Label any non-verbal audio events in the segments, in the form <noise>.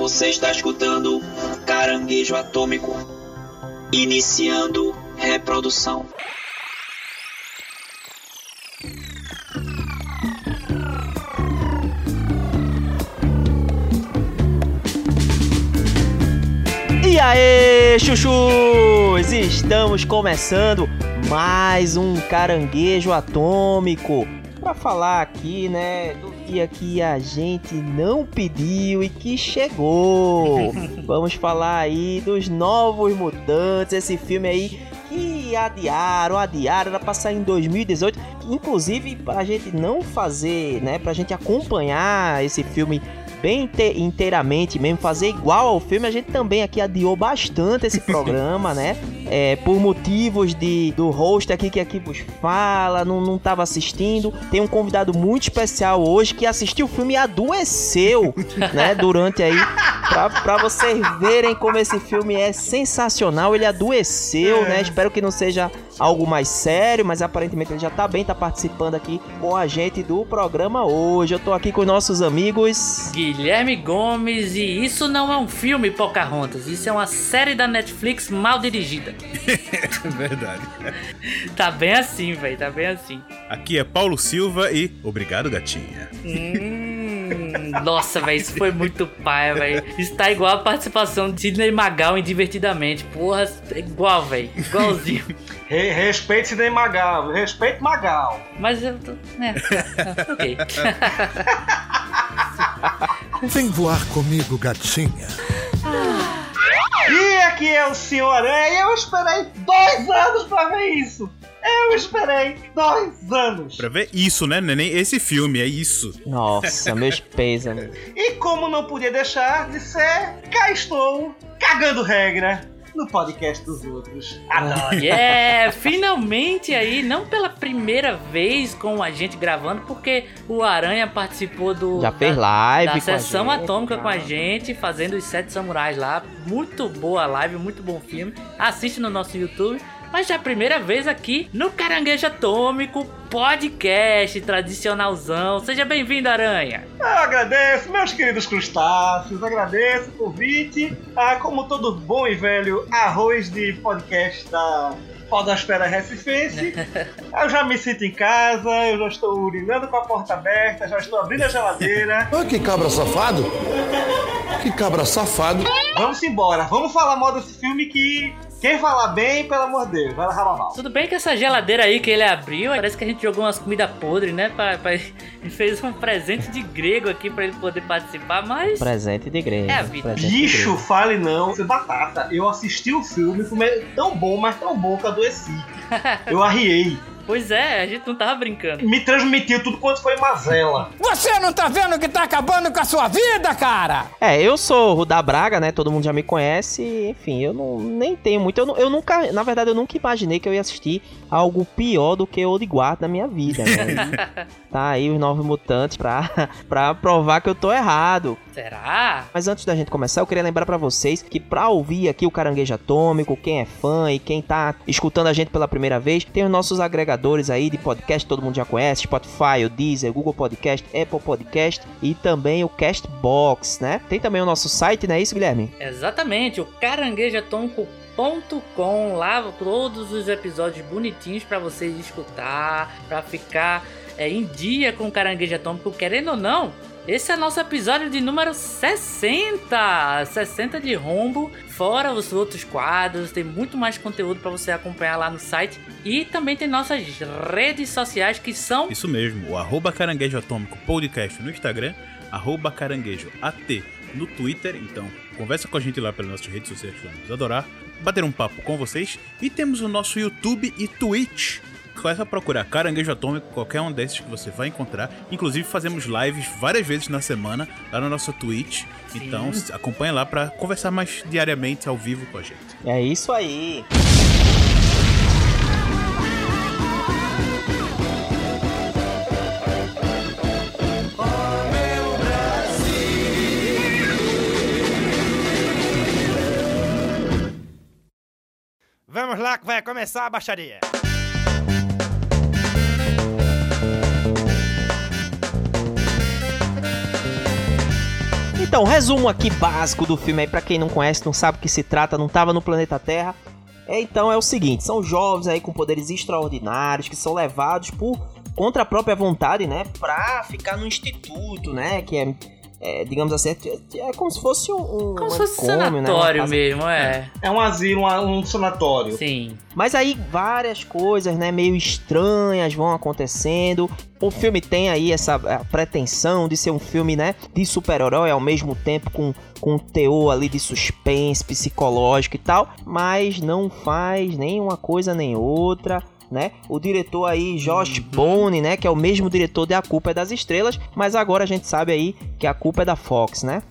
Você está escutando Caranguejo Atômico. Iniciando reprodução. E aí, chuchus! Estamos começando mais um caranguejo atômico para falar aqui, né, do que a gente não pediu e que chegou. <laughs> Vamos falar aí dos Novos Mutantes, esse filme aí que adiaram, adiaram, era pra sair em 2018. Inclusive, pra gente não fazer, né, pra gente acompanhar esse filme bem inteiramente mesmo, fazer igual ao filme, a gente também aqui adiou bastante esse <laughs> programa, né? É, por motivos de do host aqui que aqui vos fala, não, não tava assistindo. Tem um convidado muito especial hoje que assistiu o filme e adoeceu, <laughs> né? Durante aí, pra, pra vocês verem como esse filme é sensacional. Ele adoeceu, né? Espero que não seja algo mais sério, mas aparentemente ele já tá bem, tá participando aqui com a gente do programa hoje. Eu tô aqui com nossos amigos Guilherme Gomes e isso não é um filme Pocahontas, isso é uma série da Netflix mal dirigida. <laughs> Verdade. Tá bem assim, velho, tá bem assim. Aqui é Paulo Silva e obrigado, gatinha. Hum, nossa, velho, isso foi muito pai, velho. Isso tá igual a participação de Sidney Magal em Divertidamente. Porra, é igual, velho. Igualzinho. <laughs> Re respeite Sidney Magal, respeite Magal. Mas eu tô. É, <laughs> ok. <laughs> Vem voar comigo, gatinha. E aqui é o Senhor Aranha. Eu esperei dois anos pra ver isso. Eu esperei dois anos. Pra ver isso, né, neném? Esse filme, é isso. Nossa, meus pêsames. E como não podia deixar de ser, cá estou, cagando regra no podcast dos outros. Adoro. É, finalmente aí, não pela primeira vez com a gente gravando, porque o Aranha participou do Já fez live da com a sessão gente, atômica tá? com a gente, fazendo os Sete Samurais lá. Muito boa live, muito bom filme. Assiste no nosso YouTube. Mas já é a primeira vez aqui no Caranguejo Atômico Podcast tradicionalzão. Seja bem-vindo, Aranha. Eu agradeço, meus queridos crustáceos, agradeço o convite. Ah, como todo bom e velho arroz de podcast da Podosfera Recifense, <laughs> eu já me sinto em casa, eu já estou urinando com a porta aberta, já estou abrindo a geladeira. <laughs> Ah, que cabra safado! Que cabra safado! Vamos embora, vamos falar mal desse filme que quem falar bem, pelo amor de Deus, vai levar mal. Tudo bem que essa geladeira aí que ele abriu, parece que a gente jogou umas comidas podres, né? Pra, pra- <laughs> Ele fez um presente de grego aqui pra ele poder participar, mas. Presente de igreja. É a vida. Bicho, fale não, é batata. Eu assisti o filme, foi tão bom, mas tão bom que eu adoeci. <laughs> Eu arriei. Pois é, a gente não tava brincando. Me transmitiu tudo quanto foi mazela. Você não tá vendo que tá acabando com a sua vida, cara? É, eu sou o Rudá Braga, né? Todo mundo já me conhece. Enfim, eu não, nem tenho muito. Eu, eu nunca, na verdade, eu nunca imaginei que eu ia assistir algo pior do que Old Guard na minha vida, né? <laughs> Tá aí os Novos Mutantes pra, <laughs> pra provar que eu tô errado. Será? Mas antes da gente começar, eu queria lembrar pra vocês que pra ouvir aqui o Caranguejo Atômico, quem é fã e quem tá escutando a gente pela primeira vez, tem os nossos agregadores aí de podcast, todo mundo já conhece, Spotify, o Deezer, Google Podcast, Apple Podcast e também o Castbox, né? Tem também o nosso site, não é isso, Guilherme? Exatamente, o caranguejoatômico.com. Lá todos os episódios bonitinhos pra vocês escutar, pra ficar é, em dia com o Caranguejo Atômico, querendo ou não. Esse é nosso episódio de número 60! 60 de rombo, fora os outros quadros, tem muito mais conteúdo pra você acompanhar lá no site. E também tem nossas redes sociais que são Isso mesmo, o arroba caranguejo atômico podcast no Instagram, arroba caranguejo AT no Twitter. Então, conversa com a gente lá pelas nossas redes sociais, vamos adorar. Bater um papo com vocês. E temos o nosso YouTube e Twitch. Começa a procurar Caranguejo Atômico, qualquer um desses que você vai encontrar. Inclusive, fazemos lives várias vezes na semana lá na nossa Twitch. Então, acompanha lá pra conversar mais diariamente ao vivo com a gente. É isso aí. Que vai começar a baixaria. Então, resumo aqui básico do filme aí pra quem não conhece, não sabe o que se trata, não tava no planeta Terra. É, então é o seguinte, são jovens aí com poderes extraordinários que são levados por contra a própria vontade, né, pra ficar no instituto, né, que é é, digamos assim, é, é, como se fosse um, um Como se fosse um né? sanatório Uma casa- mesmo, é. É um asilo, um, um sanatório. Sim. Mas aí várias coisas, né, meio estranhas vão acontecendo. O filme tem aí essa pretensão de ser um filme, né, de super-herói ao mesmo tempo com com um teor ali de suspense psicológico e tal, mas não faz nem uma coisa nem outra. Né? O diretor aí, Josh Bone, né? Que é o mesmo diretor de A Culpa é das Estrelas, mas agora a gente sabe aí que a culpa é da Fox, né?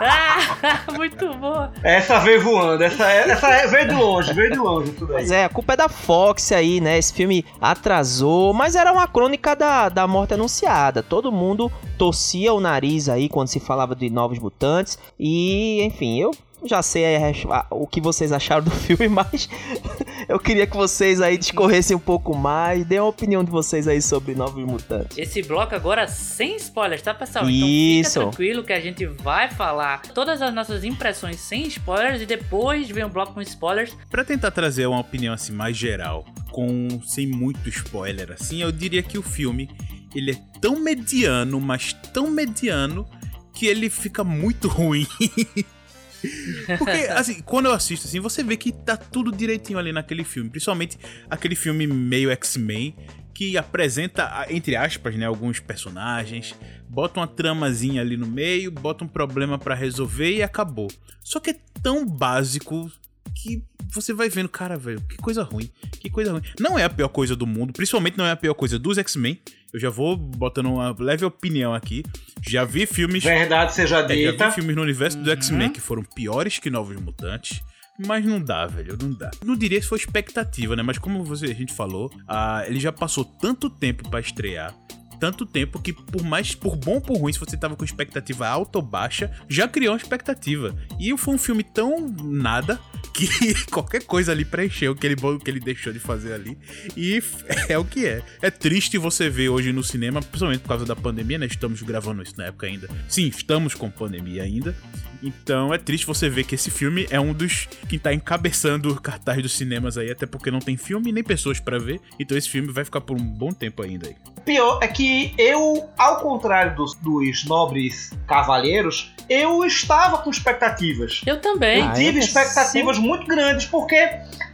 Ah, <laughs> Muito boa. Essa veio voando, essa, essa veio de longe, veio de longe tudo aí. Pois é, a culpa é da Fox aí, né? Esse filme atrasou, mas era uma crônica da, da morte anunciada. Todo mundo torcia o nariz aí quando se falava de Novos Mutantes. E, enfim, eu já sei o que vocês acharam do <laughs> filme, mas <laughs> eu queria que vocês aí discorressem um pouco mais, dêem a opinião de vocês aí sobre Novos Mutantes. Esse bloco agora sem spoilers, tá, pessoal? Isso. Então fica tranquilo que a gente vai falar todas as nossas impressões sem spoilers e depois vem um bloco com spoilers. Pra tentar trazer uma opinião assim mais geral, com sem muito spoiler assim, eu diria que o filme ele é tão mediano, mas tão mediano que ele fica muito <laughs> ruim. Porque, assim, quando eu assisto, assim, você vê que tá tudo direitinho ali naquele filme. Principalmente aquele filme meio X-Men, que apresenta, entre aspas, né, alguns personagens, bota uma tramazinha ali no meio, bota um problema pra resolver e acabou. Só que é tão básico que você vai vendo, cara, velho, que coisa ruim, que coisa ruim. Não é a pior coisa do mundo, principalmente não é a pior coisa dos X-Men. Eu já vou botando uma leve opinião aqui. Já vi filmes Verdade seja é, já dita. vi filmes no universo do X-Men que foram piores que Novos Mutantes. Mas não dá, velho, não dá. Não diria que foi expectativa, né? Mas como você, a gente falou, ah, ele já passou tanto tempo pra estrear. Tanto tempo que, por mais por bom ou por ruim, se você tava com expectativa alta ou baixa, já criou uma expectativa. E foi um filme tão nada que <laughs> qualquer coisa ali preencheu o que ele, o que ele deixou de fazer ali. E é o que é. É triste você ver hoje no cinema, principalmente por causa da pandemia, né? Estamos gravando isso na época ainda. Sim, estamos com pandemia ainda. Então é triste você ver que esse filme é um dos que tá encabeçando o cartaz dos cinemas aí, até porque não tem filme nem pessoas pra ver. Então esse filme vai ficar por um bom tempo ainda aí. O pior é que eu, ao contrário dos, dos nobres cavalheiros, eu estava com expectativas. Eu também. Ah, tive é? expectativas muito grandes, porque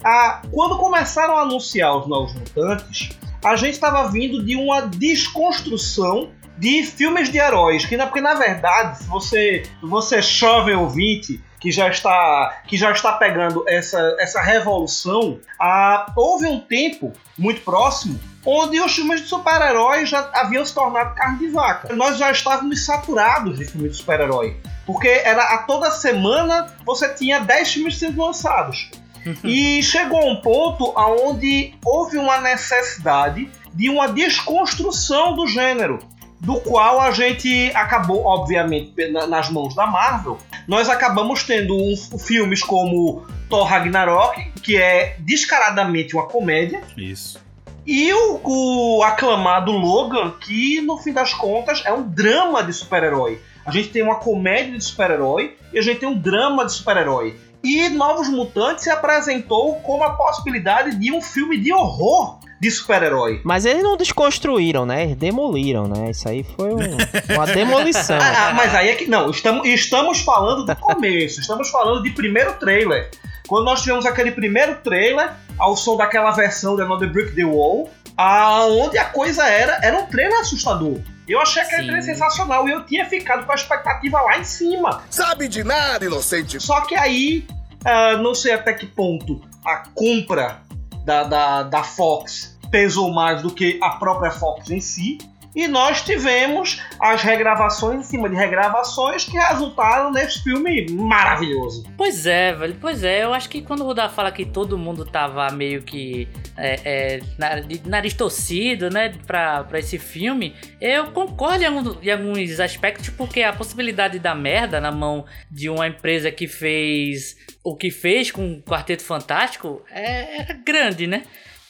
ah, quando começaram a anunciar os Novos Mutantes, a gente estava vindo de uma desconstrução de filmes de heróis, que na, porque na verdade, se você, você jovem ouvinte que já está que já está pegando essa, essa revolução, ah, houve um tempo muito próximo onde os filmes de super-heróis já haviam se tornado carne de vaca. Nós já estávamos saturados de filmes de super-herói. Porque era a toda semana você tinha 10 filmes sendo lançados. <laughs> e chegou um ponto onde houve uma necessidade de uma desconstrução do gênero, do qual a gente acabou, obviamente, na- nas mãos da Marvel. Nós acabamos tendo um- filmes como Thor Ragnarok, que é descaradamente uma comédia, Isso. e o, o aclamado Logan, que no fim das contas é um drama de super-herói. A gente tem uma comédia de super-herói e a gente tem um drama de super-herói. E Novos Mutantes se apresentou como a possibilidade de um filme de horror de super-herói. Mas eles não desconstruíram, né? Eles demoliram, né? Isso aí foi um- uma demolição. <laughs> Ah, ah, mas aí é que. Não, estamos, estamos falando do começo, estamos falando de primeiro trailer. Quando nós tivemos aquele primeiro trailer, ao som daquela versão de Another Brick the Wall, aonde a coisa era, era um trailer assustador. Eu achei aquele Sim. trailer sensacional e eu tinha ficado com a expectativa lá em cima. Sabe de nada, inocente. Só que aí, ah, não sei até que ponto a compra da, da, da Fox pesou mais do que a própria Fox em si. E nós tivemos as regravações em cima de regravações que resultaram nesse filme maravilhoso. Pois é, velho. Pois é, eu acho que quando o Rudá fala que todo mundo tava meio que é, é, nariz torcido, né, pra, pra esse filme, eu concordo em, em alguns aspectos, porque a possibilidade da merda na mão de uma empresa que fez o que fez com o Quarteto Fantástico é, era grande, né?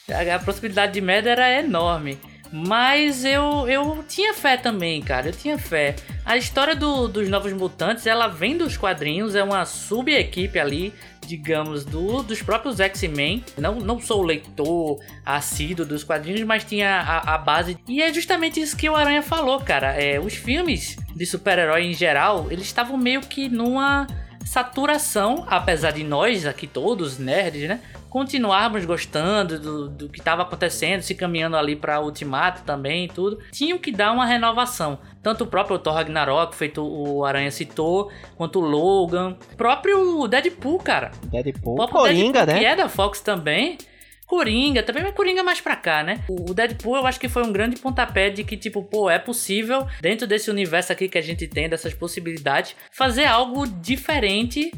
A, a possibilidade de merda era enorme. Mas eu, eu tinha fé também, cara. Eu tinha fé. A história do, dos Novos Mutantes, ela vem dos quadrinhos, é uma sub-equipe ali, digamos, do, dos próprios X-Men. Não, não sou leitor assíduo dos quadrinhos, mas tinha a, a, base. E é justamente isso que o Aranha falou, cara. É, os filmes de super-herói em geral, eles estavam meio que numa saturação, apesar de nós aqui todos, nerds, né? continuarmos gostando do, do que estava acontecendo, se caminhando ali para Ultimato também tudo, tinham que dar uma renovação. Tanto o próprio Thor Ragnarok, feito o Aranha citou, quanto o Logan, próprio Deadpool, cara. Deadpool, Coringa, Deadpool, né? Que é da Fox também. Coringa, também, mas Coringa mais pra cá, né? O Deadpool eu acho que foi um grande pontapé de que, tipo, pô, é possível, dentro desse universo aqui que a gente tem, dessas possibilidades, fazer algo diferente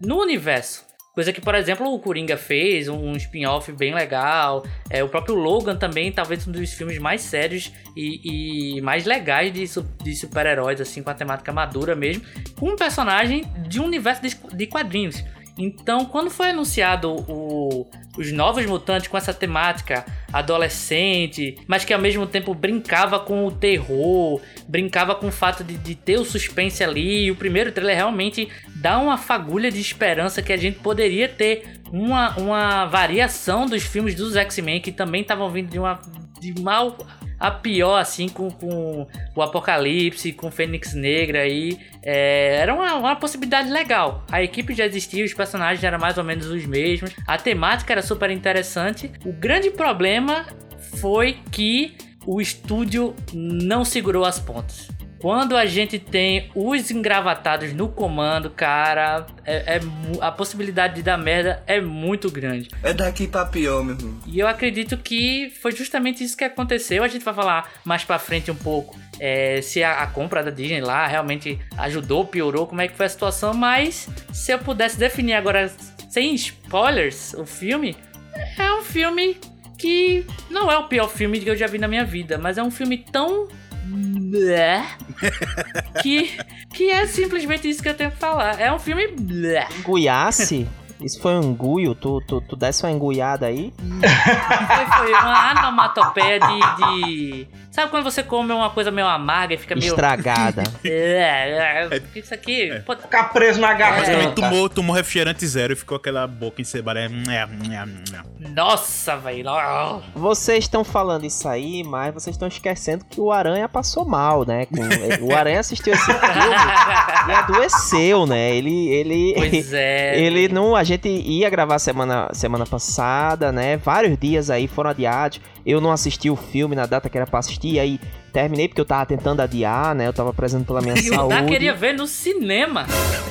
no universo. Coisa que, por exemplo, o Coringa fez, um spin-off bem legal. É, o próprio Logan também, talvez um dos filmes mais sérios e, e mais legais de, de super-heróis, assim, com a temática madura mesmo. Com um personagem de um universo de, de quadrinhos. Então, quando foi anunciado o, os Novos Mutantes com essa temática adolescente, mas que ao mesmo tempo brincava com o terror, brincava com o fato de, de ter o suspense ali, e o primeiro trailer realmente dá uma fagulha de esperança que a gente poderia ter uma, uma variação dos filmes dos X-Men que também estavam vindo de uma de mal a pior, assim, com, com o Apocalipse, com Fênix Negra aí. É, era uma, uma possibilidade legal. A equipe já existia, os personagens eram mais ou menos os mesmos, a temática era super interessante. O grande problema foi que o estúdio não segurou as pontas. Quando a gente tem os engravatados no comando, cara, é, é, a possibilidade de dar merda é muito grande. É daqui pra pior, meu irmão. E eu acredito que foi justamente isso que aconteceu. A gente vai falar mais pra frente um pouco é, se a, a, compra da Disney lá realmente ajudou, piorou, como é que foi a situação. Mas se eu pudesse definir agora sem spoilers o filme, é um filme que não é o pior filme que eu já vi na minha vida, mas é um filme tão blé, que, que é simplesmente isso que eu tenho que falar. É um filme blé. Isso foi um enguio? Tu, tu, tu desse uma enguiada aí? Foi, foi uma anomatopeia de, de, Sabe quando você come uma coisa meio amarga e fica meio. Estragada. <laughs> é, é, isso aqui. É. Pô... Ficar preso na garganta. É. Tomou, tomou refrigerante zero e ficou aquela boca encebada. Nossa, velho. Vocês estão falando isso aí, mas vocês estão esquecendo que o Aranha passou mal, né? Com... o Aranha assistiu esse filme e adoeceu, né? Ele. ele <laughs> pois é. Ele não. A gente ia gravar semana, semana passada, né? Vários dias aí foram adiados. Eu não assisti o filme na data que era pra assistir, aí terminei porque eu tava tentando adiar, né? Eu tava prezando pela minha <laughs> e saúde. Eu queria ver no cinema.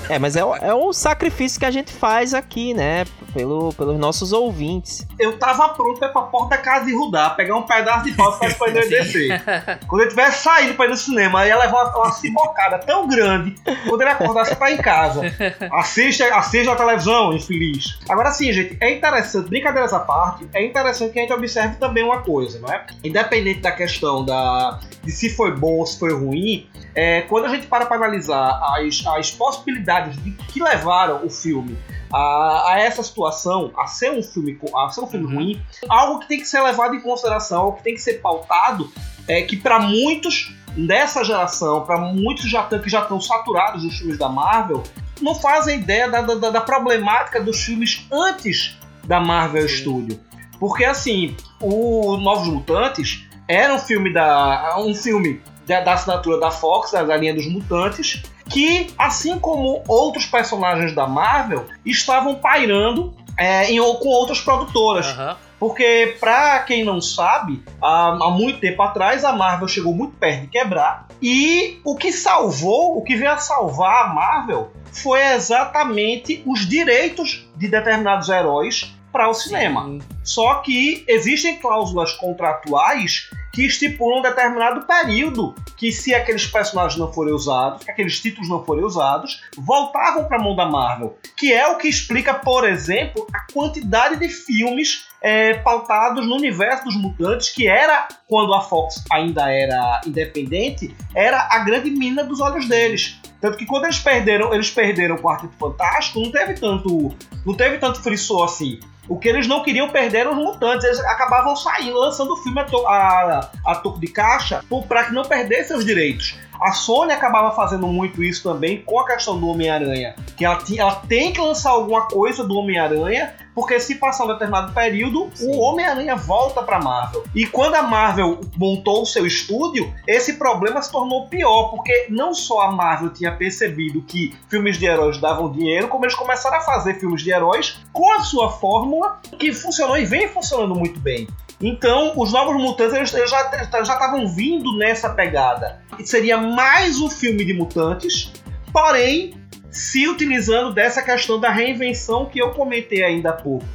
É, mas é o, é o sacrifício que a gente faz aqui, né? Pelo, pelos nossos ouvintes. Eu tava pronto pra ir pra porta da casa de Rudá, pegar um pedaço de pau pra ele descer. <laughs> Quando ele tivesse saído pra ir no cinema, ia levar uma, uma cibocada tão grande quando ele acordasse pra ir em casa. <laughs> Assiste, assiste a televisão, infeliz. Agora sim, gente, é interessante, brincadeiras à parte, é interessante que a gente observe também uma coisa, não é? Independente da questão da de se foi bom ou se foi ruim, é, quando a gente para para analisar as, as possibilidades de que levaram o filme a, a, essa situação, a ser um filme, a ser um filme uhum. ruim, algo que tem que ser levado em consideração, algo que tem que ser pautado, é que para muitos dessa geração, para muitos já que já estão saturados dos filmes da Marvel, não fazem ideia da, da, da problemática dos filmes antes da Marvel Sim. Studio. Porque assim, o Novos Mutantes era um filme da um filme da, da assinatura da Fox, da linha dos mutantes, que assim como outros personagens da Marvel estavam pairando é, em, com outras produtoras. Uhum. Porque, pra quem não sabe, há, há, muito tempo atrás a Marvel chegou muito perto de quebrar. E o que salvou, o que veio a salvar a Marvel foi exatamente os direitos de determinados heróis para o cinema. Sim. Só que existem cláusulas contratuais que estipulam um determinado período que se aqueles personagens não forem usados, que aqueles títulos não forem usados, voltavam para a mão da Marvel, que é o que explica, por exemplo, a quantidade de filmes é, pautados no universo dos mutantes, que era quando a Fox ainda era independente, era a grande mina dos olhos deles. Tanto que quando eles perderam, eles perderam o Quarteto Fantástico, não teve tanto, não teve tanto frisson assim. O que eles não queriam perder eram os mutantes. Eles acabavam saindo, lançando o filme a, to a, a toco de caixa para que não perdessem os direitos. A Sony acabava fazendo muito isso também com a questão do Homem-Aranha. Que ela, ela tem que lançar alguma coisa do Homem-Aranha, porque se passar um determinado período, Sim. o Homem-Aranha volta pra Marvel. E quando a Marvel montou o seu estúdio, esse problema se tornou pior, porque não só a Marvel tinha percebido que filmes de heróis davam dinheiro, como eles começaram a fazer filmes de heróis com a sua fórmula, que funcionou e vem funcionando muito bem. Então, os Novos Mutantes eles, eles já estavam vindo nessa pegada. Seria mais um filme de mutantes, porém se utilizando dessa questão da reinvenção que eu comentei ainda há pouco.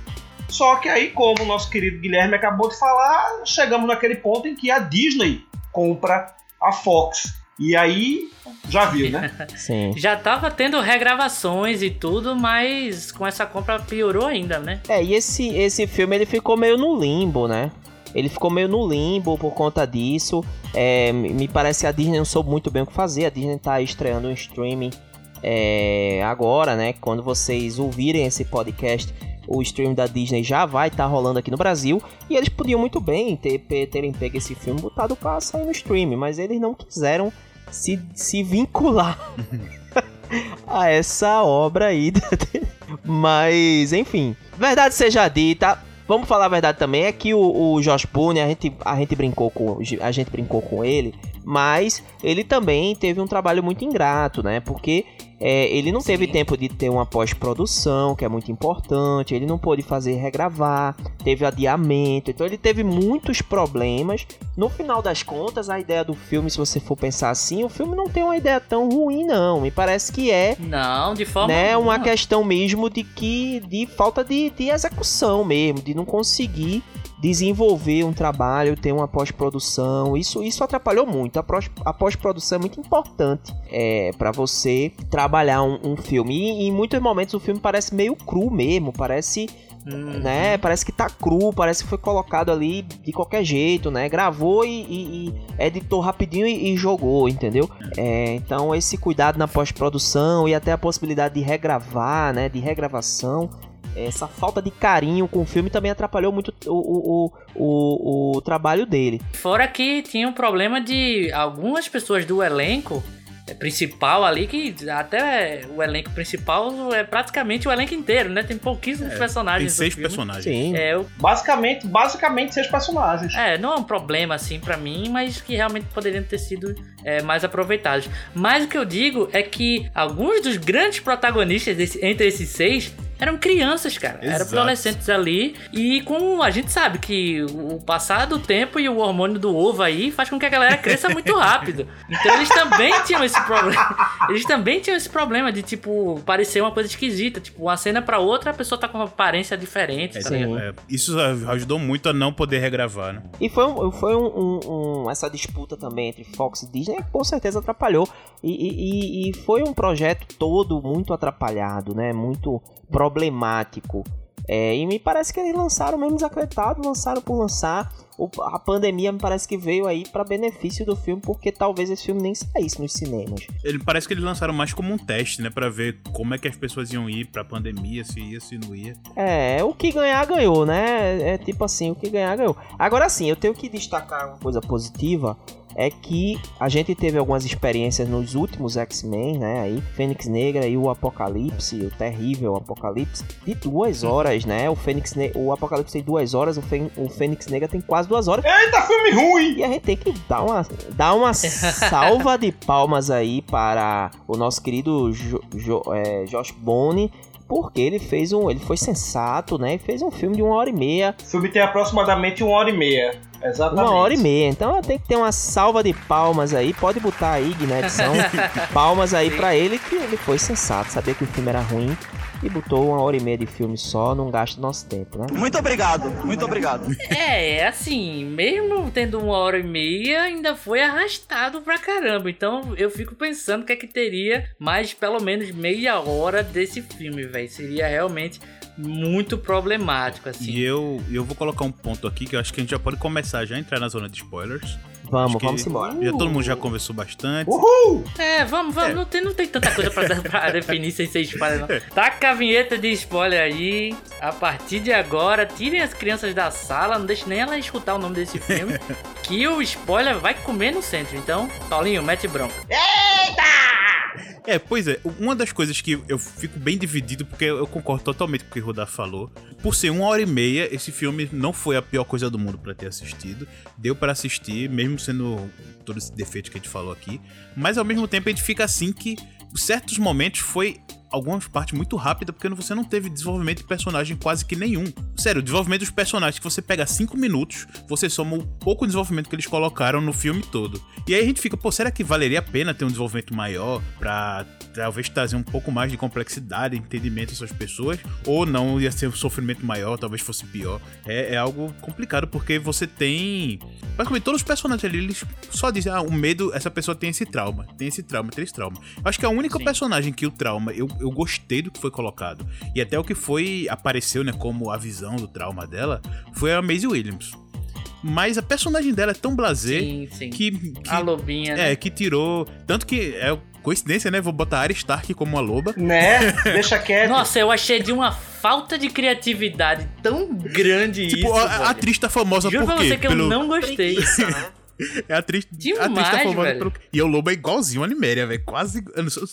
Só que aí, como o nosso querido Guilherme acabou de falar, chegamos naquele ponto em que a Disney compra a Fox. E aí, já viu, né? <laughs> Sim. Já tava tendo regravações e tudo, mas com essa compra piorou ainda, né? É, e esse, esse filme ele ficou meio no limbo, né? Ele ficou meio no limbo por conta disso. É, me parece que a Disney não soube muito bem o que fazer. A Disney tá estreando um streaming é, agora, né? Quando vocês ouvirem esse podcast, o stream da Disney já vai estar tá rolando aqui no Brasil. E eles podiam muito bem ter, terem pego esse filme e botado pra sair no stream, mas eles não quiseram se, se vincular <laughs> a essa obra aí. <laughs> Mas, enfim, verdade seja dita, vamos falar a verdade também, é que o, o Josh Boone, a gente, a gente brincou com a gente brincou com ele, mas ele também teve um trabalho muito ingrato, né? Porque é, ele não Sim. teve tempo de ter uma pós-produção, que é muito importante. Ele não pôde fazer regravar, teve adiamento. Então ele teve muitos problemas. No final das contas, a ideia do filme, se você for pensar assim, o filme não tem uma ideia tão ruim, não. Me parece que é. Não, de forma. Né, uma questão mesmo de que. de falta de, de execução mesmo, de não conseguir desenvolver um trabalho, ter uma pós-produção. Isso, isso atrapalhou muito. A pós-produção é muito importante é, para você trabalhar um, um filme. E, em muitos momentos o filme parece meio cru mesmo, parece. Uhum. Né? Parece que tá cru, parece que foi colocado ali de qualquer jeito, né? Gravou e, e, e editou rapidinho e, e jogou, entendeu? É, então esse cuidado na pós-produção e até a possibilidade de regravar, né? De regravação essa falta de carinho com o filme também atrapalhou muito o, o, o, o, trabalho dele. Fora que tinha um problema de algumas pessoas do elenco é, principal ali, que até o elenco principal é praticamente o elenco inteiro, né? Tem pouquíssimos é, personagens. Tem seis personagens. Sim. É, eu... basicamente, basicamente seis personagens. É, não é um problema assim para mim, mas que realmente poderiam ter sido é, mais aproveitados. Mas o que eu digo é que alguns dos grandes protagonistas desse, entre esses seis eram crianças, cara. Exato. Eram adolescentes ali. E com a gente sabe que o passar do tempo e o hormônio do ovo aí faz com que a galera cresça muito rápido. Então eles também tinham esse problema. <laughs> Eles também tinham esse problema de, tipo, parecer uma coisa esquisita. Tipo, uma cena pra outra, a pessoa tá com uma aparência diferente. É, tá é, isso ajudou muito a não poder regravar, né? E foi, um, foi um, um, essa disputa também entre Fox e Disney, com certeza atrapalhou. E, e, e foi um projeto todo muito atrapalhado, né? Muito problemático. É, e me parece que eles lançaram mesmo desacreditado, lançaram por lançar. O, a pandemia me parece que veio aí para benefício do filme, porque talvez esse filme nem saísse nos cinemas. Ele parece que eles lançaram mais como um teste, né, para ver como é que as pessoas iam ir para pandemia, se ia, se não ia. É, o que ganhar ganhou, né? É tipo assim, o que ganhar ganhou. Agora sim, eu tenho que destacar uma coisa positiva é que a gente teve algumas experiências nos últimos X-Men, né? Aí, Fênix Negra e o Apocalipse, o terrível Apocalipse, de duas horas, né? O Fênix ne o Apocalipse tem duas horas, o, o Fênix Negra tem quase duas horas. Eita, filme ruim! E a gente tem que dar uma, dar uma salva de palmas aí para o nosso querido jo jo é, Josh Bone, porque ele fez um. Ele foi sensato, né? E fez um filme de uma hora e meia. O filme tem aproximadamente uma hora e meia. Exatamente. Uma hora e meia. Então tem que ter uma salva de palmas aí. Pode botar aí na edição. <laughs> palmas aí para ele que ele foi sensato. Sabia que o filme era ruim e botou uma hora e meia de filme só, não gasta nosso tempo, né? Muito obrigado, muito obrigado. É, é assim, mesmo tendo uma hora e meia, ainda foi arrastado pra caramba. Então eu fico pensando o que é que teria mais pelo menos meia hora desse filme, velho. Seria realmente muito problemático, assim. E eu, eu vou colocar um ponto aqui que eu acho que a gente já pode começar já a entrar na zona de spoilers. Vamos, vamos embora. Já todo mundo já conversou bastante. Uhul! É, vamos, vamos. É. Não, tem, não tem tanta coisa pra, <laughs> pra definir sem ser spoiler, não. Taca a vinheta de spoiler aí. A partir de agora, tirem as crianças da sala, não deixem nem ela escutar o nome desse filme. <laughs> que o spoiler vai comer no centro. Então, Paulinho, mete bronca. É, pois é, uma das coisas que eu fico bem dividido, porque eu concordo totalmente com o que o Rodar falou. Por ser uma hora e meia, esse filme não foi a pior coisa do mundo pra ter assistido. Deu pra assistir, mesmo sendo todo esse defeito que a gente falou aqui. Mas ao mesmo tempo a gente fica assim que certos momentos foi algumas partes muito rápida porque você não teve desenvolvimento de personagem quase que nenhum. Sério, o desenvolvimento dos personagens que você pega 5 minutos, você soma o pouco desenvolvimento que eles colocaram no filme todo. E aí a gente fica, pô, será que valeria a pena ter um desenvolvimento maior pra talvez trazer um pouco mais de complexidade, entendimento dessas pessoas? Ou não ia ser um sofrimento maior, talvez fosse pior. É, é algo complicado porque você tem. Basicamente, todos os personagens ali, eles só dizem, ah, o medo, essa pessoa tem esse trauma, tem esse trauma, tem esse trauma. Eu acho que a única Sim. personagem que o trauma, eu, eu gostei do que foi colocado. E até o que foi, apareceu, né, como a visão do trauma dela, foi a Maisie Williams. Mas a personagem dela é tão blasé Sim, sim. que, que a lobinha, né? é, que tirou. Tanto que é coincidência, né? Vou botar a Arya Stark como uma loba. Né? Deixa quieto. Nossa, eu achei de uma falta de criatividade tão grande Tipo, isso. a, a velho. atriz tá famosa Juro por pra quê? você que eu Pelo- não gostei. É a atriz, Demais, a atriz tá velho. pelo. E o lobo é igualzinho a Niméria, velho. Quase.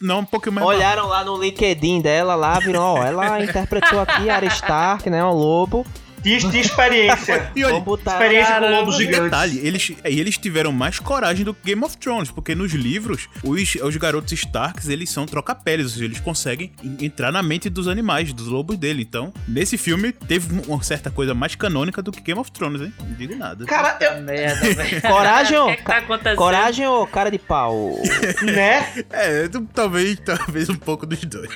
Não, um pouquinho mais. Olharam lá no LinkedIn dela, lá, viram, ó, ela <laughs> interpretou aqui a Arya Stark, né, um lobo. Diz experiência. <laughs> E olha, botar... experiência com lobos gigantes. Detalhe, eles, e eles tiveram mais coragem do que Game of Thrones, porque nos livros, os, os garotos Starks, eles são troca-peles, eles conseguem en- entrar na mente dos animais, dos lobos dele. Então, nesse filme, teve uma certa coisa mais canônica do que Game of Thrones, hein? Não digo nada. Cara, eu, Merda, <laughs> velho. Coragem, <laughs> O ô, que, que tá acontecendo? coragem ou cara de pau? né? É, tu- talvez, talvez um pouco dos dois.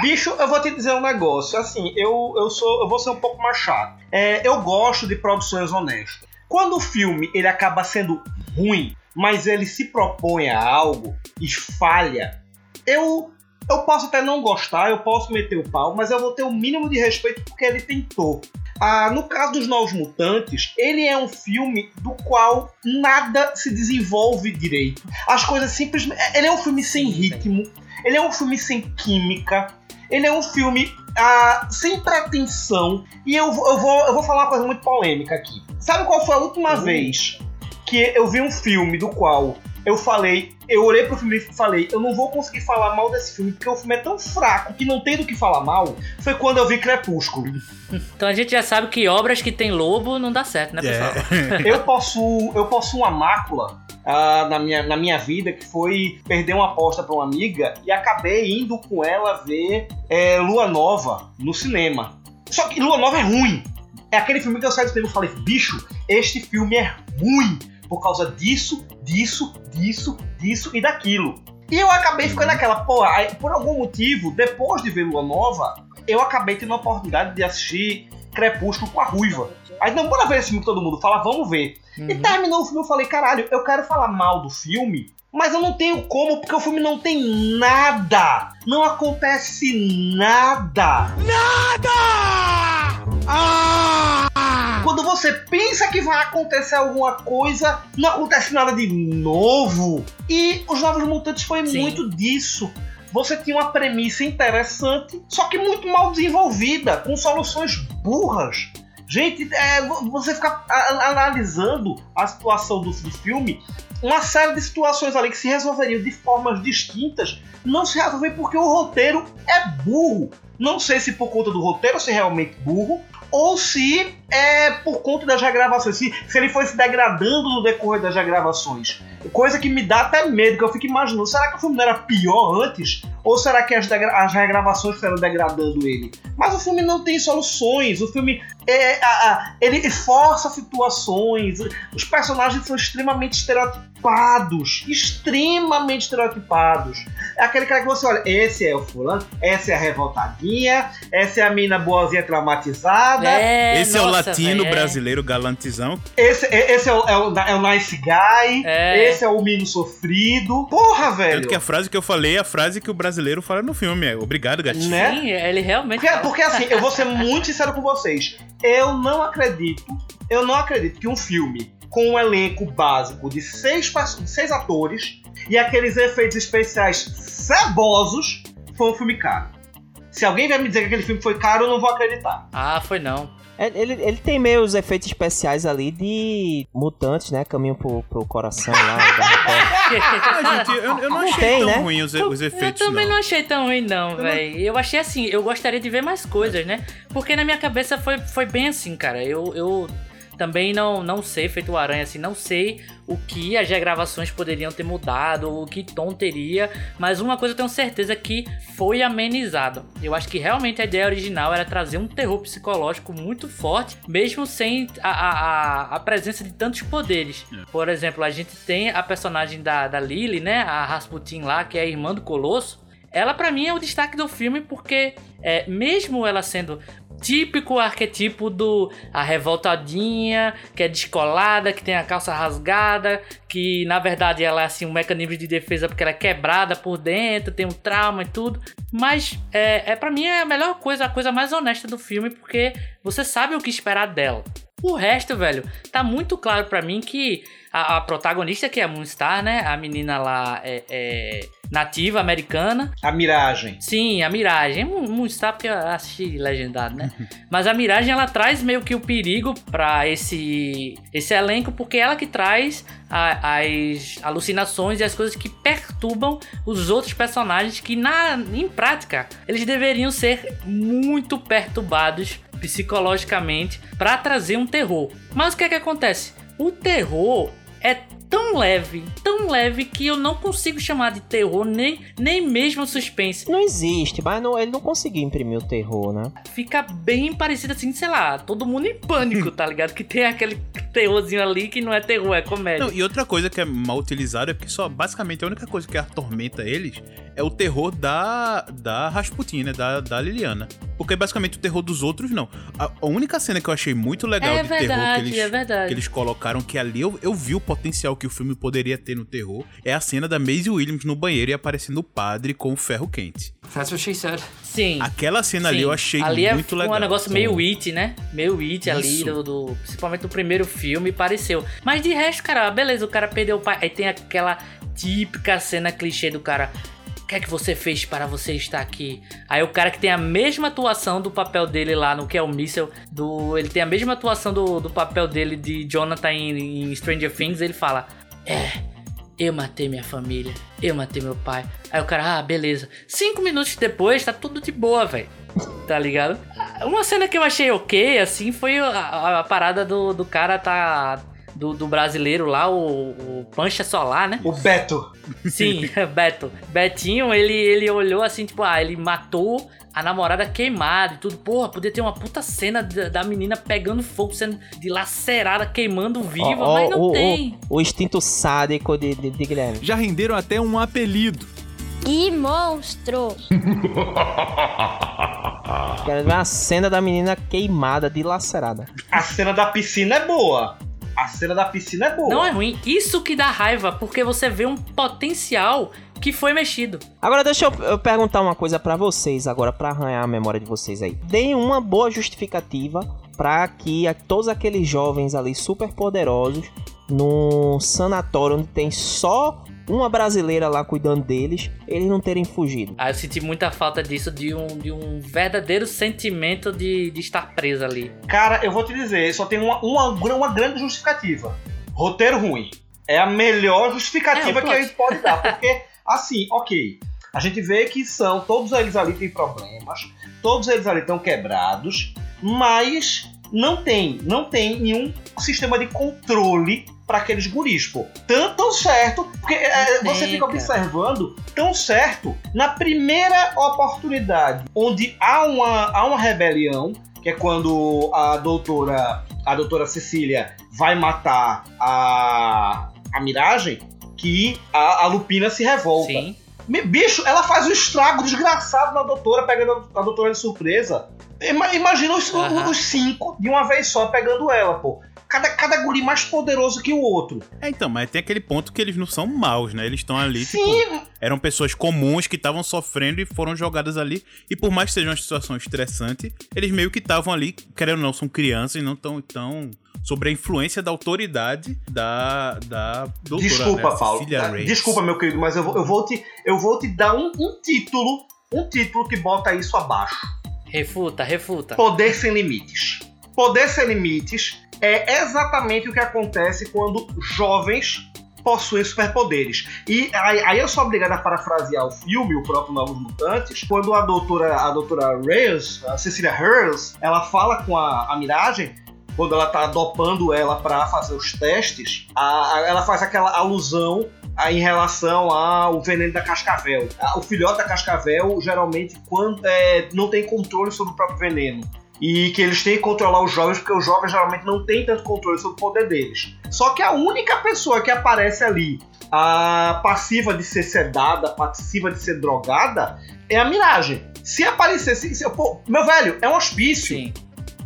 Bicho, eu vou te dizer um negócio. Assim, eu, eu sou. Eu vou ser um pouco mais chato. É, eu gosto de produções honestas. Quando o filme ele acaba sendo ruim, mas ele se propõe a algo e falha, eu. Eu posso até não gostar, eu posso meter o pau, mas eu vou ter o mínimo de respeito porque ele tentou. Ah, no caso dos Novos Mutantes, ele é um filme do qual nada se desenvolve direito. As coisas simplesmente. Ele é um filme sem ritmo, ele é um filme sem química, ele é um filme ah, sem pretensão. E eu, vou- eu, vou, eu vou falar uma coisa muito polêmica aqui. Sabe qual foi a última vez que eu vi um filme do qual eu falei, eu olhei pro filme e falei, eu não vou conseguir falar mal desse filme, porque o filme é tão fraco que não tem do que falar mal, foi quando eu vi Crepúsculo. <laughs> Então a gente já sabe que obras que tem lobo não dá certo, né, pessoal? É. <laughs> eu posso eu posso uma mácula ah, na, minha, na minha vida que foi perder uma aposta pra uma amiga e acabei indo com ela ver é, Lua Nova no cinema. Só que Lua Nova é ruim. É aquele filme que eu saí do cinema e falei, bicho, este filme é ruim por causa disso, disso, disso, disso e daquilo. E eu acabei ficando naquela, pô, aí, por algum motivo, depois de ver Lua Nova, eu acabei tendo a oportunidade de assistir Crepúsculo com a Ruiva. Aí não, bora ver esse filme que todo mundo fala, vamos ver. E terminou o filme, eu falei, caralho, eu quero falar mal do filme, mas eu não tenho como, porque o filme não tem nada. Não acontece nada. Quando você pensa que vai acontecer alguma coisa, não acontece nada de novo. E os Novos Mutantes foi Sim. muito disso. Você tinha uma premissa interessante, só que muito mal desenvolvida, com soluções burras. Gente, é, vo- você fica analisando a situação do, do filme, uma série de situações ali que se resolveriam de formas distintas, não se resolvem porque o roteiro é burro. Não sei se por conta do roteiro ser realmente burro, ou se é por conta das regravações, se, se ele foi se degradando no decorrer das regravações. Coisa que me dá até medo, que eu fico imaginando, será que o filme não era pior antes? Ou será que as, as regravações foram degradando ele? Mas o filme não tem soluções, o filme é, a- a- ele força situações, os personagens são extremamente estereotipados, extremamente estereotipados. É aquele cara que você olha, esse é o fulano, essa é a revoltadinha, essa é a mina boazinha traumatizada, É, Esse é o nossa, latino velho, é. brasileiro galantizão. esse, esse é, o, é, o, é o nice guy, É. esse é o menino sofrido. Porra, velho! Tanto que a frase que eu falei é a frase que o brasileiro fala no filme. É, Obrigado, gatinho. Né? Sim, ele realmente. Porque, porque assim, eu vou ser muito sincero com vocês. Eu não acredito, eu não acredito que um filme com um elenco básico de seis, seis atores e aqueles efeitos especiais cebosos foi um filme caro. Se alguém vai me dizer que aquele filme foi caro, eu não vou acreditar. Ah, foi não. É, Ele, ele tem meio os efeitos especiais ali de mutantes, né? Caminho pro, pro coração lá. da. <laughs> Ah, gente, eu, eu não Não achei tem, tão né? ruim os, os efeitos, eu também não. não. achei tão ruim, não, velho. Eu achei assim, eu gostaria de ver mais coisas, né? Porque na minha cabeça foi, foi bem assim, cara. Eu, eu também não, não sei, feito o Aranha, assim, não sei o que as regravações poderiam ter mudado, o que tom teria, mas uma coisa eu tenho certeza que foi amenizado. Eu acho que realmente a ideia original era trazer um terror psicológico muito forte, mesmo sem a, a, a- a presença de tantos poderes. Por exemplo, a gente tem a personagem da, da Lily, né? A Rasputin lá, que é a irmã do Colosso. Ela, pra mim, é o destaque do filme porque, é, mesmo ela sendo típico arquetipo do a revoltadinha, que é descolada, que tem a calça rasgada, que na verdade ela é assim um mecanismo de defesa porque ela é quebrada por dentro, tem um trauma e tudo. Mas é, é para mim é a melhor coisa, a coisa mais honesta do filme porque você sabe o que esperar dela. O resto, velho, tá muito claro pra mim que a, a protagonista, que é a Moonstar, né? A menina lá é, é nativa americana. A miragem. Sim, a Miragem. Moon- Moonstar, porque eu assisti legendado, né? <laughs> Mas a Miragem, ela traz meio que o perigo pra esse, esse elenco, porque ela que traz a- as alucinações e as coisas que perturbam os outros personagens que, na, em prática, eles deveriam ser muito perturbados psicologicamente pra trazer um terror. Mas o que é que acontece? O terror é tão leve, tão leve que eu não consigo chamar de terror nem, nem mesmo suspense. Não existe, mas não- ele não conseguiu imprimir o terror, né? Fica bem parecido assim, sei lá, todo mundo em pânico, tá ligado? Que tem aquele terrorzinho ali que não é terror, é comédia. Não, e outra coisa que é mal utilizada é porque só basicamente a única coisa que atormenta eles é o terror da da Rasputin, né? Da, da Liliana. Porque basicamente o terror dos outros não. A, a única cena que eu achei muito legal é de terror que verdade, eles, é verdade. que eles colocaram, que ali eu, eu vi o potencial que o filme poderia ter no terror, é a cena da Maisie Williams no banheiro e aparecendo o padre com o ferro quente. That's what she said. Sim. Aquela cena ali sim. eu achei ali é muito legal. um negócio meio it, né? Meio it ali, do, do- principalmente do primeiro filme, pareceu. Mas de resto, cara, beleza, o cara perdeu o pai. Aí tem aquela típica cena clichê do cara. Que é que você fez para você estar aqui? Aí o cara que tem a mesma atuação do papel dele lá no que é o Missile, do, ele tem a mesma atuação do, do papel dele de Jonathan em, em Stranger Things, ele fala: É, eu matei minha família, eu matei meu pai. Aí o cara, ah, beleza. Cinco minutos depois, tá tudo de boa, velho. Tá ligado? Uma cena que eu achei ok, assim, foi a, a- a parada do, do cara tá. Do, do brasileiro lá, o, o Pancha Solar, né? O Beto. Sim, <laughs> Beto. Betinho, ele, ele olhou assim, tipo, ah, ele matou a namorada queimada e tudo. Porra, podia ter uma puta cena da, da menina pegando fogo, sendo dilacerada, queimando viva, Ó, ó, mas não o, tem. O, o instinto sádico de, de, de Guilherme. Já renderam até um apelido. Que monstro! Quero ver uma cena da menina queimada, dilacerada. A cena da piscina é boa. A cena da piscina é boa. Não é ruim. Isso que dá raiva, porque você vê um potencial que foi mexido. Agora deixa eu, eu perguntar uma coisa pra vocês agora, pra arranhar a memória de vocês aí. Deem uma boa justificativa pra que a- todos aqueles jovens ali super poderosos num sanatório onde tem só uma brasileira lá cuidando deles, eles não terem fugido. Aí eu senti muita falta disso, de um, de um verdadeiro sentimento de, de estar preso ali. Cara, eu vou te dizer, só tem uma, uma, uma grande justificativa. Roteiro ruim. É a melhor justificativa É, que a gente pode dar. Porque, assim, ok. A gente vê que são, todos eles ali têm problemas, todos eles ali estão quebrados, mas não tem, não tem nenhum sistema de controle para aqueles guris, pô. Tão, tão certo, porque é, Não você fica observando tão certo na primeira oportunidade onde há uma, há uma rebelião, que é quando a doutora, a doutora Cecília vai matar a, a Miragem, que a, a Lupina se revolta. Sim. Me- Bicho, ela faz um estrago desgraçado na doutora, pegando a doutora de surpresa. Ima- Imagina os, Aham. os cinco de uma vez só pegando ela, pô. Cada, cada guri mais poderoso que o outro. É, então, mas tem aquele ponto que eles não são maus, né? Eles estão ali, Sim. tipo, eram pessoas comuns que estavam sofrendo e foram jogadas ali. E por mais que seja uma situação estressante, eles meio que estavam ali, querendo ou não, são crianças e não estão tão sobre a influência da autoridade da, da doutora, Desculpa, né? Paulo. Desculpa, meu querido, mas eu vou, eu vou, te, eu vou te dar um, um título. Um título que bota isso abaixo. Refuta, refuta. Poder sem limites. Poder sem limites é exatamente o que acontece quando jovens possuem superpoderes. E aí, eu sou obrigado a parafrasear o filme, o próprio Novos Mutantes, quando a doutora, a doutora Reyes, a Cecilia Reyes, ela fala com a, a Miragem, quando ela tá dopando ela para fazer os testes, a- a- ela faz aquela alusão a- em relação ao veneno da cascavel. O filhote da cascavel, geralmente, quando é, não tem controle sobre o próprio veneno. E que eles têm que controlar os jovens, porque os jovens geralmente não têm tanto controle sobre o poder deles. Só que a única pessoa que aparece ali, a passiva de ser sedada, passiva de ser drogada, é a Miragem. Se aparecesse. se- pô, meu velho, é um hospício. Sim.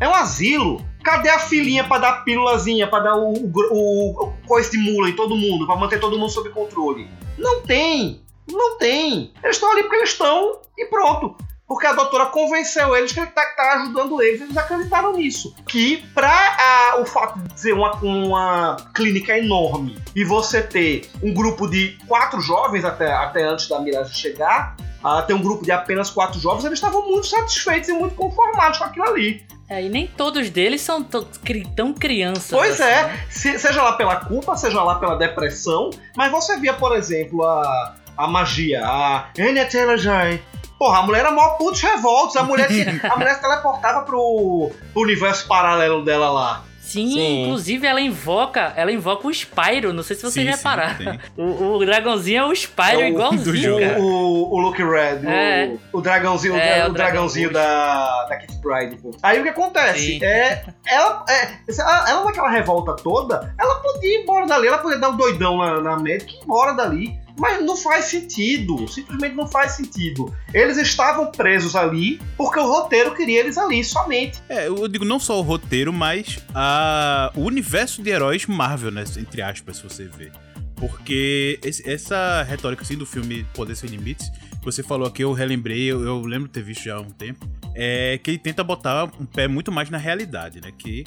É um asilo. Cadê a filhinha pra dar pílulazinha, pra dar o, o, o, o coice de mula em todo mundo, pra manter todo mundo sob controle? Não tem. Não tem. Eles estão ali porque eles estão e pronto. Porque a doutora convenceu eles que ele tá, tá ajudando eles, eles acreditaram nisso. Que pra ah, o fato de ser uma, uma clínica enorme e você ter um grupo de quatro jovens até, até antes da Mirage chegar, ah, ter um grupo de apenas quatro jovens, eles estavam muito satisfeitos e muito conformados com aquilo ali. É, e nem todos deles são tão crianças. Pois assim, é, né? se- seja lá pela culpa, seja lá pela depressão, mas você via, por exemplo, a, a magia, a Anya Taylor-Joy. Porra, a mulher era mó putos revoltos, a mulher, tinha- <laughs> a mulher se teleportava pro, pro universo paralelo dela lá. Sim, Sim. inclusive ela invoca, ela invoca o Spyro, não sei se vocês Sim, sim, repararam. tem. o, o dragãozinho é o Spyro É o- do igualzinho, jogo. cara. O, o Luke Red, o- É. o, dragãozinho, É, o, o dragãozinho dragão da, da Kit Pride. Pô. Aí o que acontece? Sim. É, ela, é, ela, ela naquela revolta toda, ela podia ir embora dali, ela podia dar um doidão na, na médica e ir embora dali. Mas não faz sentido, simplesmente não faz sentido. Eles estavam presos ali porque o roteiro queria eles ali, somente. É, eu digo não só o roteiro, mas a, o universo de heróis Marvel, né? Entre aspas, se você ver. Porque esse- essa retórica assim, do filme Poder Sem Limites, que você falou aqui, eu relembrei, eu, eu lembro ter visto já há um tempo, é que ele tenta botar um pé muito mais na realidade, né? Que,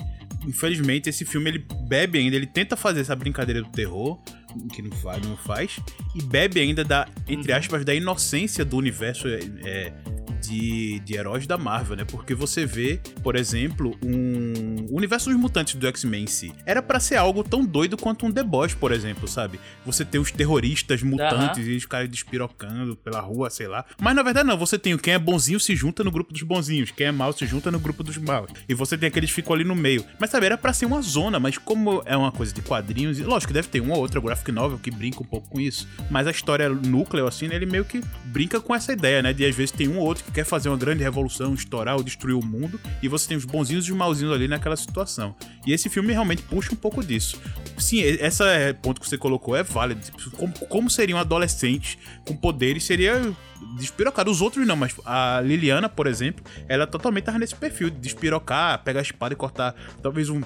infelizmente, esse filme ele bebe ainda, ele tenta fazer essa brincadeira do terror, que não faz, não faz, e bebe ainda da, entre aspas, da inocência do universo é, de, de heróis da Marvel, né? Porque você vê, por exemplo, um o universo dos mutantes do X-Men em si. Era pra ser algo tão doido quanto um The Boys, por exemplo, sabe? Você tem os terroristas mutantes e os caras despirocando pela rua, sei lá. Mas na verdade não, você tem o quem é bonzinho se junta no grupo dos bonzinhos, quem é mal se junta no grupo dos maus. E você tem aqueles que ficam ali no meio. Mas sabe, era pra ser uma zona, mas como é uma coisa de quadrinhos, e lógico, deve ter uma ou outra graphic novel que brinca um pouco com isso. Mas a história núcleo, assim, né, ele meio que brinca com essa ideia, né? De às vezes tem um ou outro que quer fazer uma grande revolução, estourar ou destruir o mundo, e você tem os bonzinhos e os malzinhos ali naquela situação. E esse filme realmente puxa um pouco disso. Sim, esse ponto que você colocou é válido. Como, como seriam adolescentes com poderes seria despirocado. Os outros não, mas a Liliana, por exemplo, ela totalmente tava nesse perfil de despirocar, pegar a espada e cortar talvez um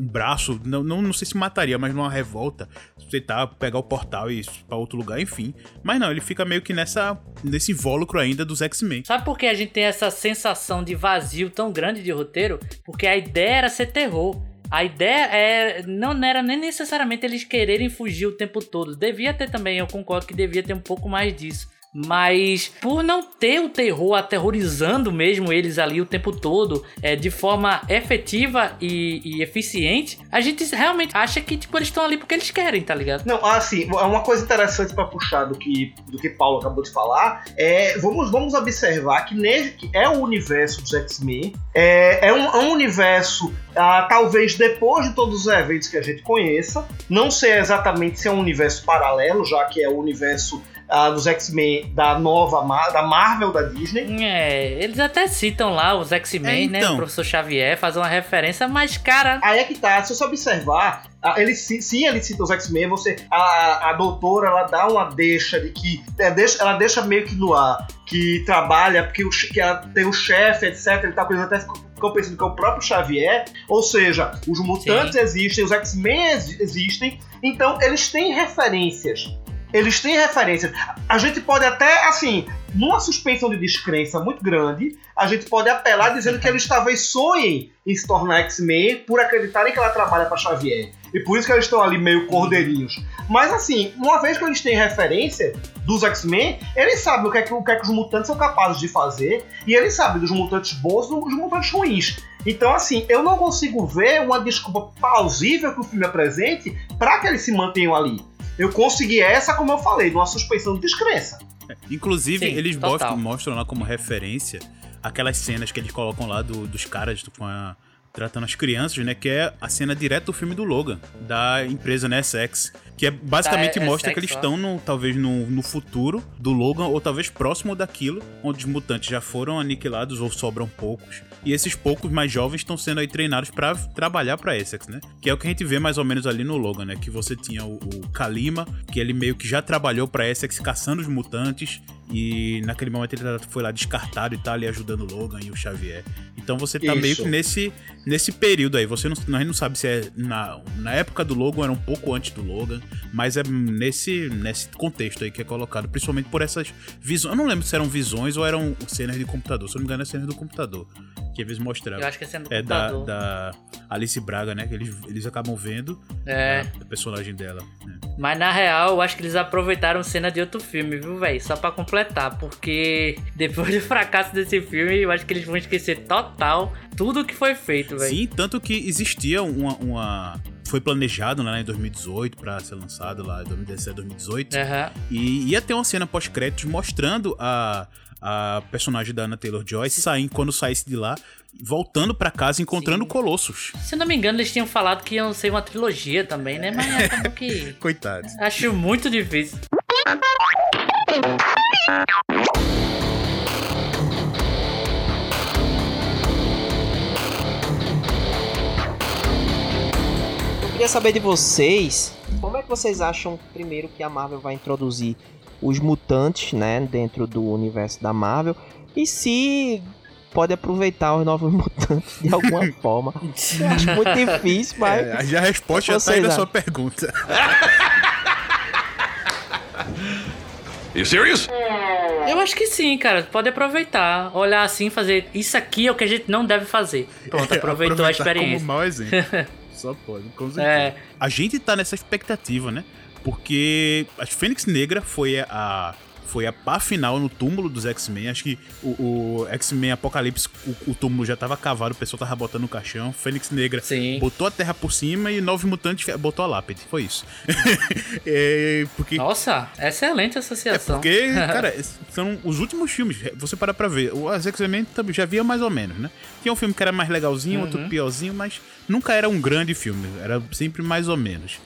um braço, não, não, não sei se mataria, mas numa revolta, tentar pegar o portal e ir pra outro lugar, enfim. Mas não, ele fica meio que nessa nesse invólucro ainda dos X-Men. Sabe por que a gente tem essa sensação de vazio tão grande de roteiro? Porque a ideia era ser terror. A ideia é, não era nem necessariamente eles quererem fugir o tempo todo. Devia ter também, eu concordo que devia ter um pouco mais disso. Mas por não ter o terror aterrorizando mesmo eles ali o tempo todo, é, de forma efetiva e, e eficiente, a gente realmente acha que tipo, eles estão ali porque eles querem, tá ligado? Não, assim, uma coisa interessante pra puxar do que, do que Paulo acabou de falar é vamos, vamos observar que, nele, que é o universo dos X-Men, é, é, um, é um universo, ah, talvez depois de todos os eventos que a gente conheça, não sei exatamente se é um universo paralelo, já que é o universo ah, dos X-Men da nova Mar- da Marvel da Disney. É, eles até citam lá os X-Men, É, né? então. O professor Xavier, faz uma referência, mas, cara, Aí é que tá, se você observar, ah, ele, sim, ele cita os X-Men, você. A, a doutora ela dá uma deixa de que. é, deixa- ela deixa meio que no ar que trabalha, porque o que ela tem o chefe, etc. E tal, que eles até ficam ficam pensando que é o próprio Xavier. Ou seja, os mutantes Sim. existem, os X-Men ex- existem, então eles têm referências. Eles têm referências. A gente pode até, assim, numa suspensão de descrença muito grande, a gente pode apelar dizendo que eles talvez sonhem em se tornar X-Men por acreditarem que ela trabalha para Xavier. E por isso que eles estão ali meio cordeirinhos. Mas assim, uma vez que eles têm referência dos X-Men, eles sabem o que, é que, o que é que os mutantes são capazes de fazer. E eles sabem dos mutantes bons e dos mutantes ruins. Então, assim, eu não consigo ver uma desculpa plausível que o filme apresente para que eles se mantenham ali. Eu consegui essa, como eu falei, numa suspensão de descrença. Inclusive, Sim, eles total. mostram, mostram lá como referência aquelas cenas que eles colocam lá do- dos caras com a- tratando as crianças, né? Que é a cena direta do filme do Logan, da empresa, né, SX. Que é basicamente Da mostra SX, que eles estão, no, talvez, no, no futuro do Logan, ou talvez próximo daquilo, onde os mutantes já foram aniquilados ou sobram poucos. E esses poucos mais jovens estão sendo aí treinados pra trabalhar pra Essex, né? Que é o que a gente vê mais ou menos ali no Logan, né? Que você tinha o, o Kalima, que ele meio que já trabalhou pra Essex caçando os mutantes. E naquele momento ele foi lá descartado e tá ali ajudando o Logan e o Xavier. Então você tá Isso. meio que nesse, nesse período aí. Você não, a gente não sabe se é na, na época do Logan, era um pouco antes do Logan, mas é nesse, nesse contexto aí que é colocado, principalmente por essas visões. Eu não lembro se eram visões ou eram cenas de computador. Se eu não me engano, é cenas do computador. Que às vezes mostrava. Eu acho que é sendo do É da, computador. da Alice Braga, né? Que eles, eles acabam vendo É. a, a personagem dela. né? Mas na real, eu acho que eles aproveitaram cena de outro filme, viu, velho? Só pra completar, porque depois do fracasso desse filme, eu acho que eles vão esquecer total tudo que foi feito, velho. Sim, tanto que existia uma. uma- foi planejado né, em 2018 pra ser lançado lá em 2017, 2018. Aham. E ia ter uma cena pós-créditos mostrando a, a personagem da Anna Taylor-Joy saindo, quando saísse de lá, voltando pra casa, encontrando Sim. Colossus. Se não me engano, eles tinham falado que iam ser uma trilogia também, né? Mas acabou que. <laughs> Coitados. Acho muito difícil. Eu queria saber de vocês, como é que vocês acham primeiro que a Marvel vai introduzir os mutantes, né, dentro do universo da Marvel e se pode aproveitar os novos <laughs> mutantes de alguma <laughs> forma. Acho muito difícil, mas É, a resposta já tá aí acham? sua pergunta. <laughs> You serious? Eu acho que sim, cara. Pode aproveitar. Olhar assim e fazer. Isso aqui é o que a gente não deve fazer. Pronto, <laughs> aproveitou a experiência. Como mau exemplo. <laughs> Só pode, com certeza. É. A gente tá nessa expectativa, né? Porque a Fênix Negra foi a. Foi a pá final no túmulo dos X-Men. Acho que o, o X-Men Apocalipse, o, o túmulo já tava cavado, o pessoal tava botando no caixão. Fênix Negra Sim. botou a terra por cima e Nove Mutantes botou a lápide. Foi isso. <laughs> é, porque Nossa, excelente é associação. porque, <laughs> cara, são os últimos filmes. Você parar pra ver. O As X-Men também já via mais ou menos, né? Tinha um filme que era mais legalzinho, outro piorzinho, mas nunca era um grande filme. Era sempre mais ou menos.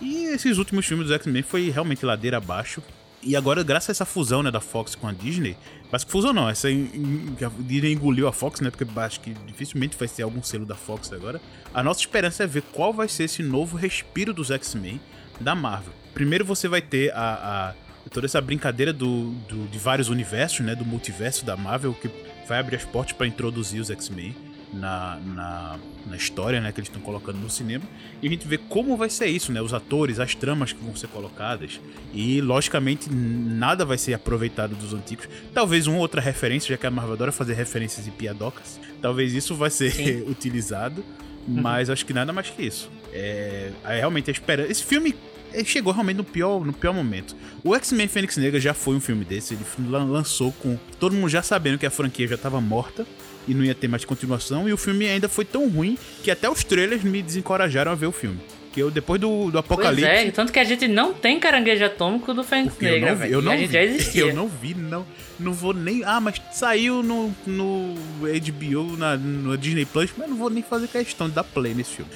E esses últimos filmes dos X-Men foi realmente ladeira abaixo. E agora, graças a essa fusão né, da Fox com a Disney, mas que fusão não, essa a Disney engoliu a Fox, né? Porque acho que dificilmente vai ser algum selo da Fox agora. A nossa esperança é ver qual vai ser esse novo respiro dos X-Men da Marvel. Primeiro você vai ter a, a- toda essa brincadeira do, do- de vários universos, né? Do multiverso da Marvel, que vai abrir as portas para introduzir os X-Men na, na, na história, né? Que eles estão colocando no cinema. E a gente vê como vai ser isso, né? Os atores, as tramas que vão ser colocadas. E, logicamente, nada vai ser aproveitado dos antigos. Talvez uma outra referência, já que a Marvel adora fazer referências e piadocas. Talvez isso vai ser <laughs> utilizado. Mas acho que nada mais que isso. É, é realmente a esperança. Esse filme ele chegou realmente no pior, no pior momento. O X-Men Fênix Negra já foi um filme desse. Ele lan- lançou com todo mundo já sabendo que a franquia já estava morta e não ia ter mais continuação. E o filme ainda foi tão ruim que até os trailers me desencorajaram a ver o filme. Que eu, depois do, do Pois Apocalipse. é, tanto que a gente não tem caranguejo atômico do Fênix Porque eu Negra, não vi, eu não a gente vi, já <laughs> existia. eu não vi, não, não vou nem. Ah, mas saiu no, no HBO, na, no Disney Plus, mas não vou nem fazer questão de dar play nesse filme.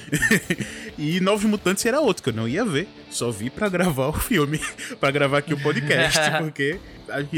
<laughs> e Novos Mutantes era outro que eu não ia ver, só vi pra gravar o filme, <laughs> pra gravar aqui o podcast, porque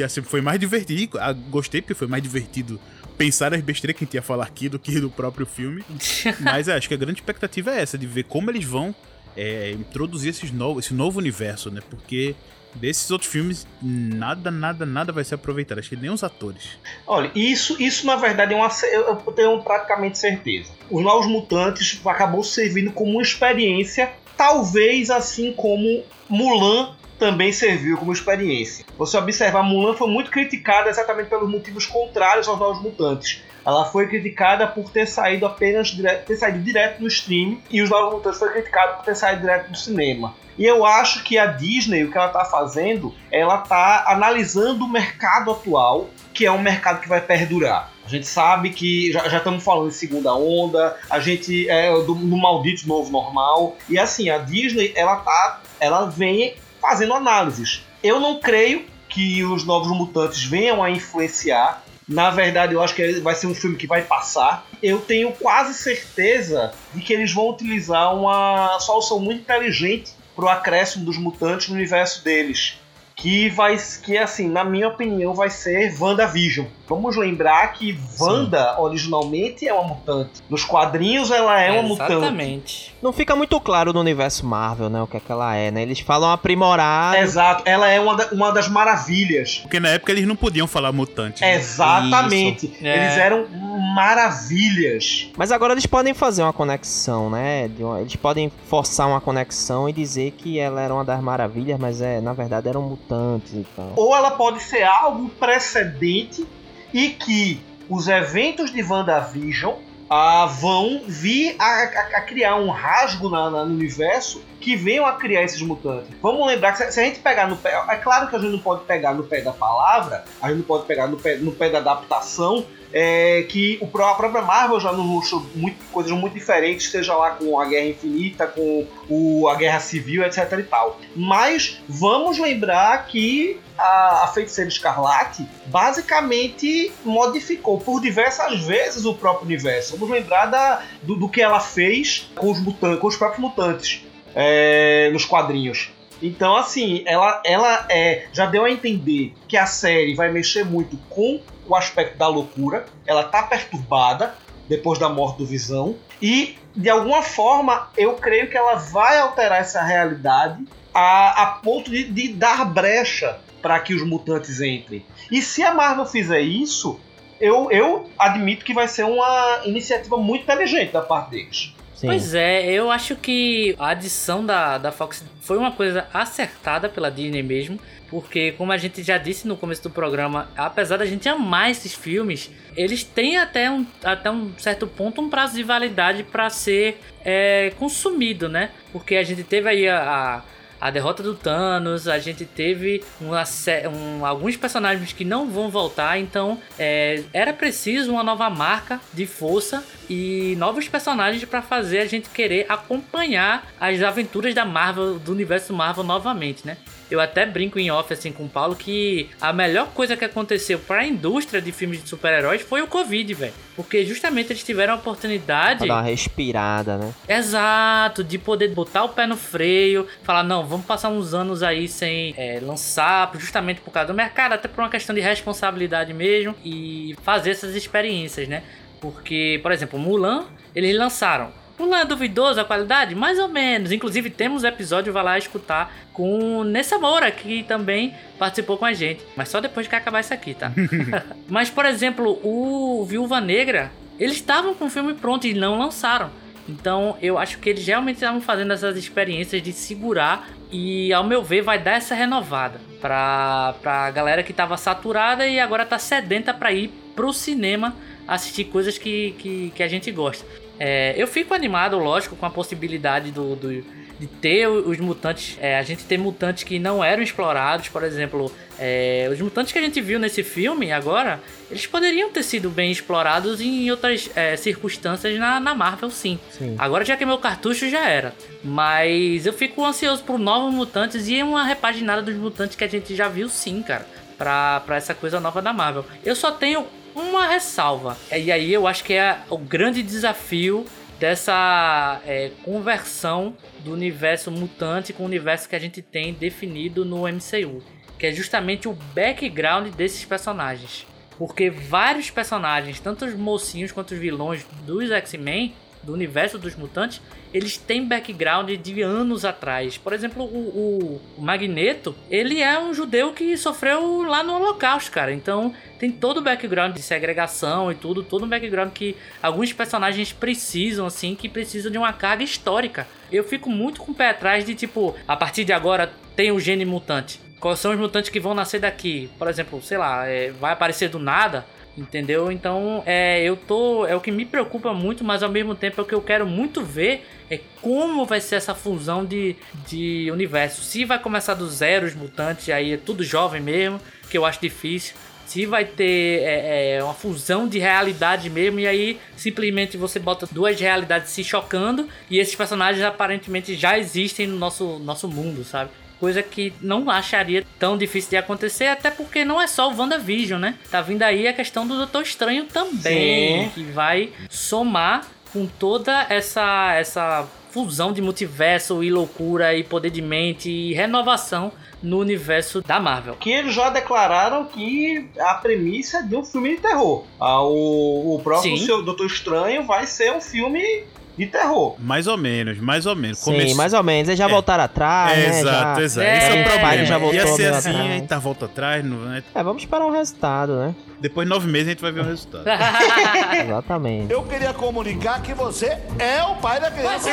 assim, foi mais divertido. Ah, Gostei porque foi mais divertido pensar as besteiras que a gente ia falar aqui do que do próprio filme. <laughs> Mas é, acho que a grande expectativa é essa, de ver como eles vão é, introduzir esses novos, esse novo universo, né? Porque desses outros filmes, nada, nada, nada vai ser aproveitado. Acho que nem os atores. Olha, isso, isso na verdade é uma, eu tenho praticamente certeza. Os Novos Mutantes acabou servindo como uma experiência, talvez assim como Mulan também serviu como experiência. Você observar, Mulan foi muito criticada exatamente pelos motivos contrários aos Novos Mutantes. Ela foi criticada por ter saído apenas direto, ter saído direto no stream e os Novos Mutantes foi criticado por ter saído direto do cinema. E eu acho que a Disney, o que ela está fazendo, ela está analisando o mercado atual, que é um mercado que vai perdurar. A gente sabe que já, já estamos falando de segunda onda, a gente é do, do maldito novo normal. E assim, a Disney, ela tá, ela vem fazendo análises. Eu não creio que os novos mutantes venham a influenciar. Na verdade, eu acho que vai ser um filme que vai passar. Eu tenho quase certeza de que eles vão utilizar uma solução muito inteligente para o acréscimo dos mutantes no universo deles que vai que assim, na minha opinião, vai ser WandaVision. Vamos lembrar que Wanda Sim. originalmente é uma mutante. Nos quadrinhos ela é, é uma mutante. Exatamente. Não fica muito claro no universo Marvel, né, o que é que ela é, né? Eles falam aprimorar. Exato, ela é uma, da, uma das maravilhas. Porque na época eles não podiam falar mutante. Né? Exatamente. É. Eles eram maravilhas. Mas agora eles podem fazer uma conexão, né? Eles podem forçar uma conexão e dizer que ela era uma das maravilhas, mas é, na verdade eram mutantes e tal. Ou ela pode ser algo precedente e que os eventos de WandaVision ah, vão vir a, a, a, criar um rasgo na, na, no universo que venham a criar esses mutantes. Vamos lembrar que se, se, a gente pegar no pé. É claro que a gente não pode pegar no pé da palavra, a gente não pode pegar no pé, no pé da adaptação, é, que o, a própria Marvel já nos mostrou muito, coisas muito diferentes, seja lá com a Guerra Infinita, com o, a Guerra Civil, etc e tal. Mas vamos lembrar que a, a Feiticeira Escarlate basicamente modificou por diversas vezes o próprio universo. Vamos lembrar da, do, do que ela fez com os, mutantes, com os próprios mutantes é, nos quadrinhos. Então, assim, ela, ela é, já deu a entender que a série vai mexer muito com o aspecto da loucura. Ela tá perturbada depois da morte do Visão. E, de alguma forma, eu creio que ela vai alterar essa realidade a, a ponto de, de dar brecha para que os mutantes entrem. E se a Marvel fizer isso, eu, eu admito que vai ser uma iniciativa muito inteligente da parte deles. Sim. Pois é, eu acho que a adição da, da Fox foi uma coisa acertada pela Disney mesmo. Porque, como a gente já disse no começo do programa, apesar da gente amar esses filmes, eles têm até um, até um certo ponto um prazo de validade para ser é, consumido, né? Porque a gente teve aí a, a a derrota do Thanos, a gente teve uma, um, alguns personagens que não vão voltar, então é, era preciso uma nova marca de força e novos personagens para fazer a gente querer acompanhar as aventuras da Marvel, do universo Marvel novamente, né? Eu até brinco em off assim com o Paulo que a melhor coisa que aconteceu para a indústria de filmes de super-heróis foi o Covid, velho. Porque justamente eles tiveram a oportunidade. Pra dar uma respirada, né? Exato, de poder botar o pé no freio, falar, não, vamos passar uns anos aí sem é, lançar, justamente por causa do mercado, até por uma questão de responsabilidade mesmo, e fazer essas experiências, né? Porque, por exemplo, Mulan, eles lançaram Mulan é duvidoso a qualidade? Mais ou menos. Inclusive, temos episódio, vai lá escutar com Nessa Moura, que também participou com a gente. Mas só depois que acabar isso aqui, tá? <laughs> Mas, por exemplo, o Viúva Negra, eles estavam com o filme pronto e não lançaram. Então, eu acho que eles realmente estavam fazendo essas experiências de segurar e, ao meu ver, vai dar essa renovada pra, pra galera que tava saturada e agora tá sedenta para ir pro cinema assistir coisas que, que, que a gente gosta. É, eu fico animado, lógico, com a possibilidade do, do de ter os mutantes. É, a gente ter mutantes que não eram explorados, por exemplo, é, os mutantes que a gente viu nesse filme agora, eles poderiam ter sido bem explorados em outras é, circunstâncias na, na Marvel, sim. sim. Agora já que meu cartucho já era. Mas eu fico ansioso por novos mutantes e uma repaginada dos mutantes que a gente já viu, sim, cara. Pra, pra essa coisa nova da Marvel. Eu só tenho uma ressalva. E aí eu acho que é o grande desafio dessa é, conversão do universo mutante com o universo que a gente tem definido no MCU, que é justamente o background desses personagens. Porque vários personagens, tanto os mocinhos quanto os vilões dos X-Men, do universo dos mutantes, eles têm background de anos atrás. Por exemplo, o, o, o, Magneto, ele é um judeu que sofreu lá no Holocausto, cara. Então tem todo o background de segregação e tudo, todo um background que alguns personagens precisam, assim, que precisam de uma carga histórica. Eu fico muito com o pé atrás de tipo, a partir de agora tem o gene mutante. Quais são os mutantes que vão nascer daqui? Por exemplo, sei lá, é, vai aparecer do nada Entendeu? Então, é, eu tô. É o que me preocupa muito, mas ao mesmo tempo é o que eu quero muito ver é como vai ser essa fusão de, de universo. Se vai começar do zero os mutantes, aí é tudo jovem mesmo, que eu acho difícil. Se vai ter é, é, uma fusão de realidade mesmo, e aí simplesmente você bota duas realidades se chocando, e esses personagens aparentemente já existem no nosso, nosso mundo, sabe? Coisa que não acharia tão difícil de acontecer, até porque não é só o WandaVision, né? Tá vindo aí a questão do Doutor Estranho também, Sim. que vai somar com toda essa essa fusão de multiverso e loucura e poder de mente e renovação no universo da Marvel. Que eles já declararam que a premissa é de um filme de terror. Ah, o, o Sim. Doutor Estranho vai ser um filme de terror. Mais ou menos, mais ou menos. Sim, mais ou menos. Eles já é. voltaram atrás, é, né? Exato, já... exato. É, Esse é o problema. Já voltou Ia ser assim, a gente tá volta atrás. Não é? é, vamos esperar o resultado, né? Depois de nove meses a gente vai ver o resultado. <laughs> Exatamente. Eu queria comunicar que você é o pai da criança.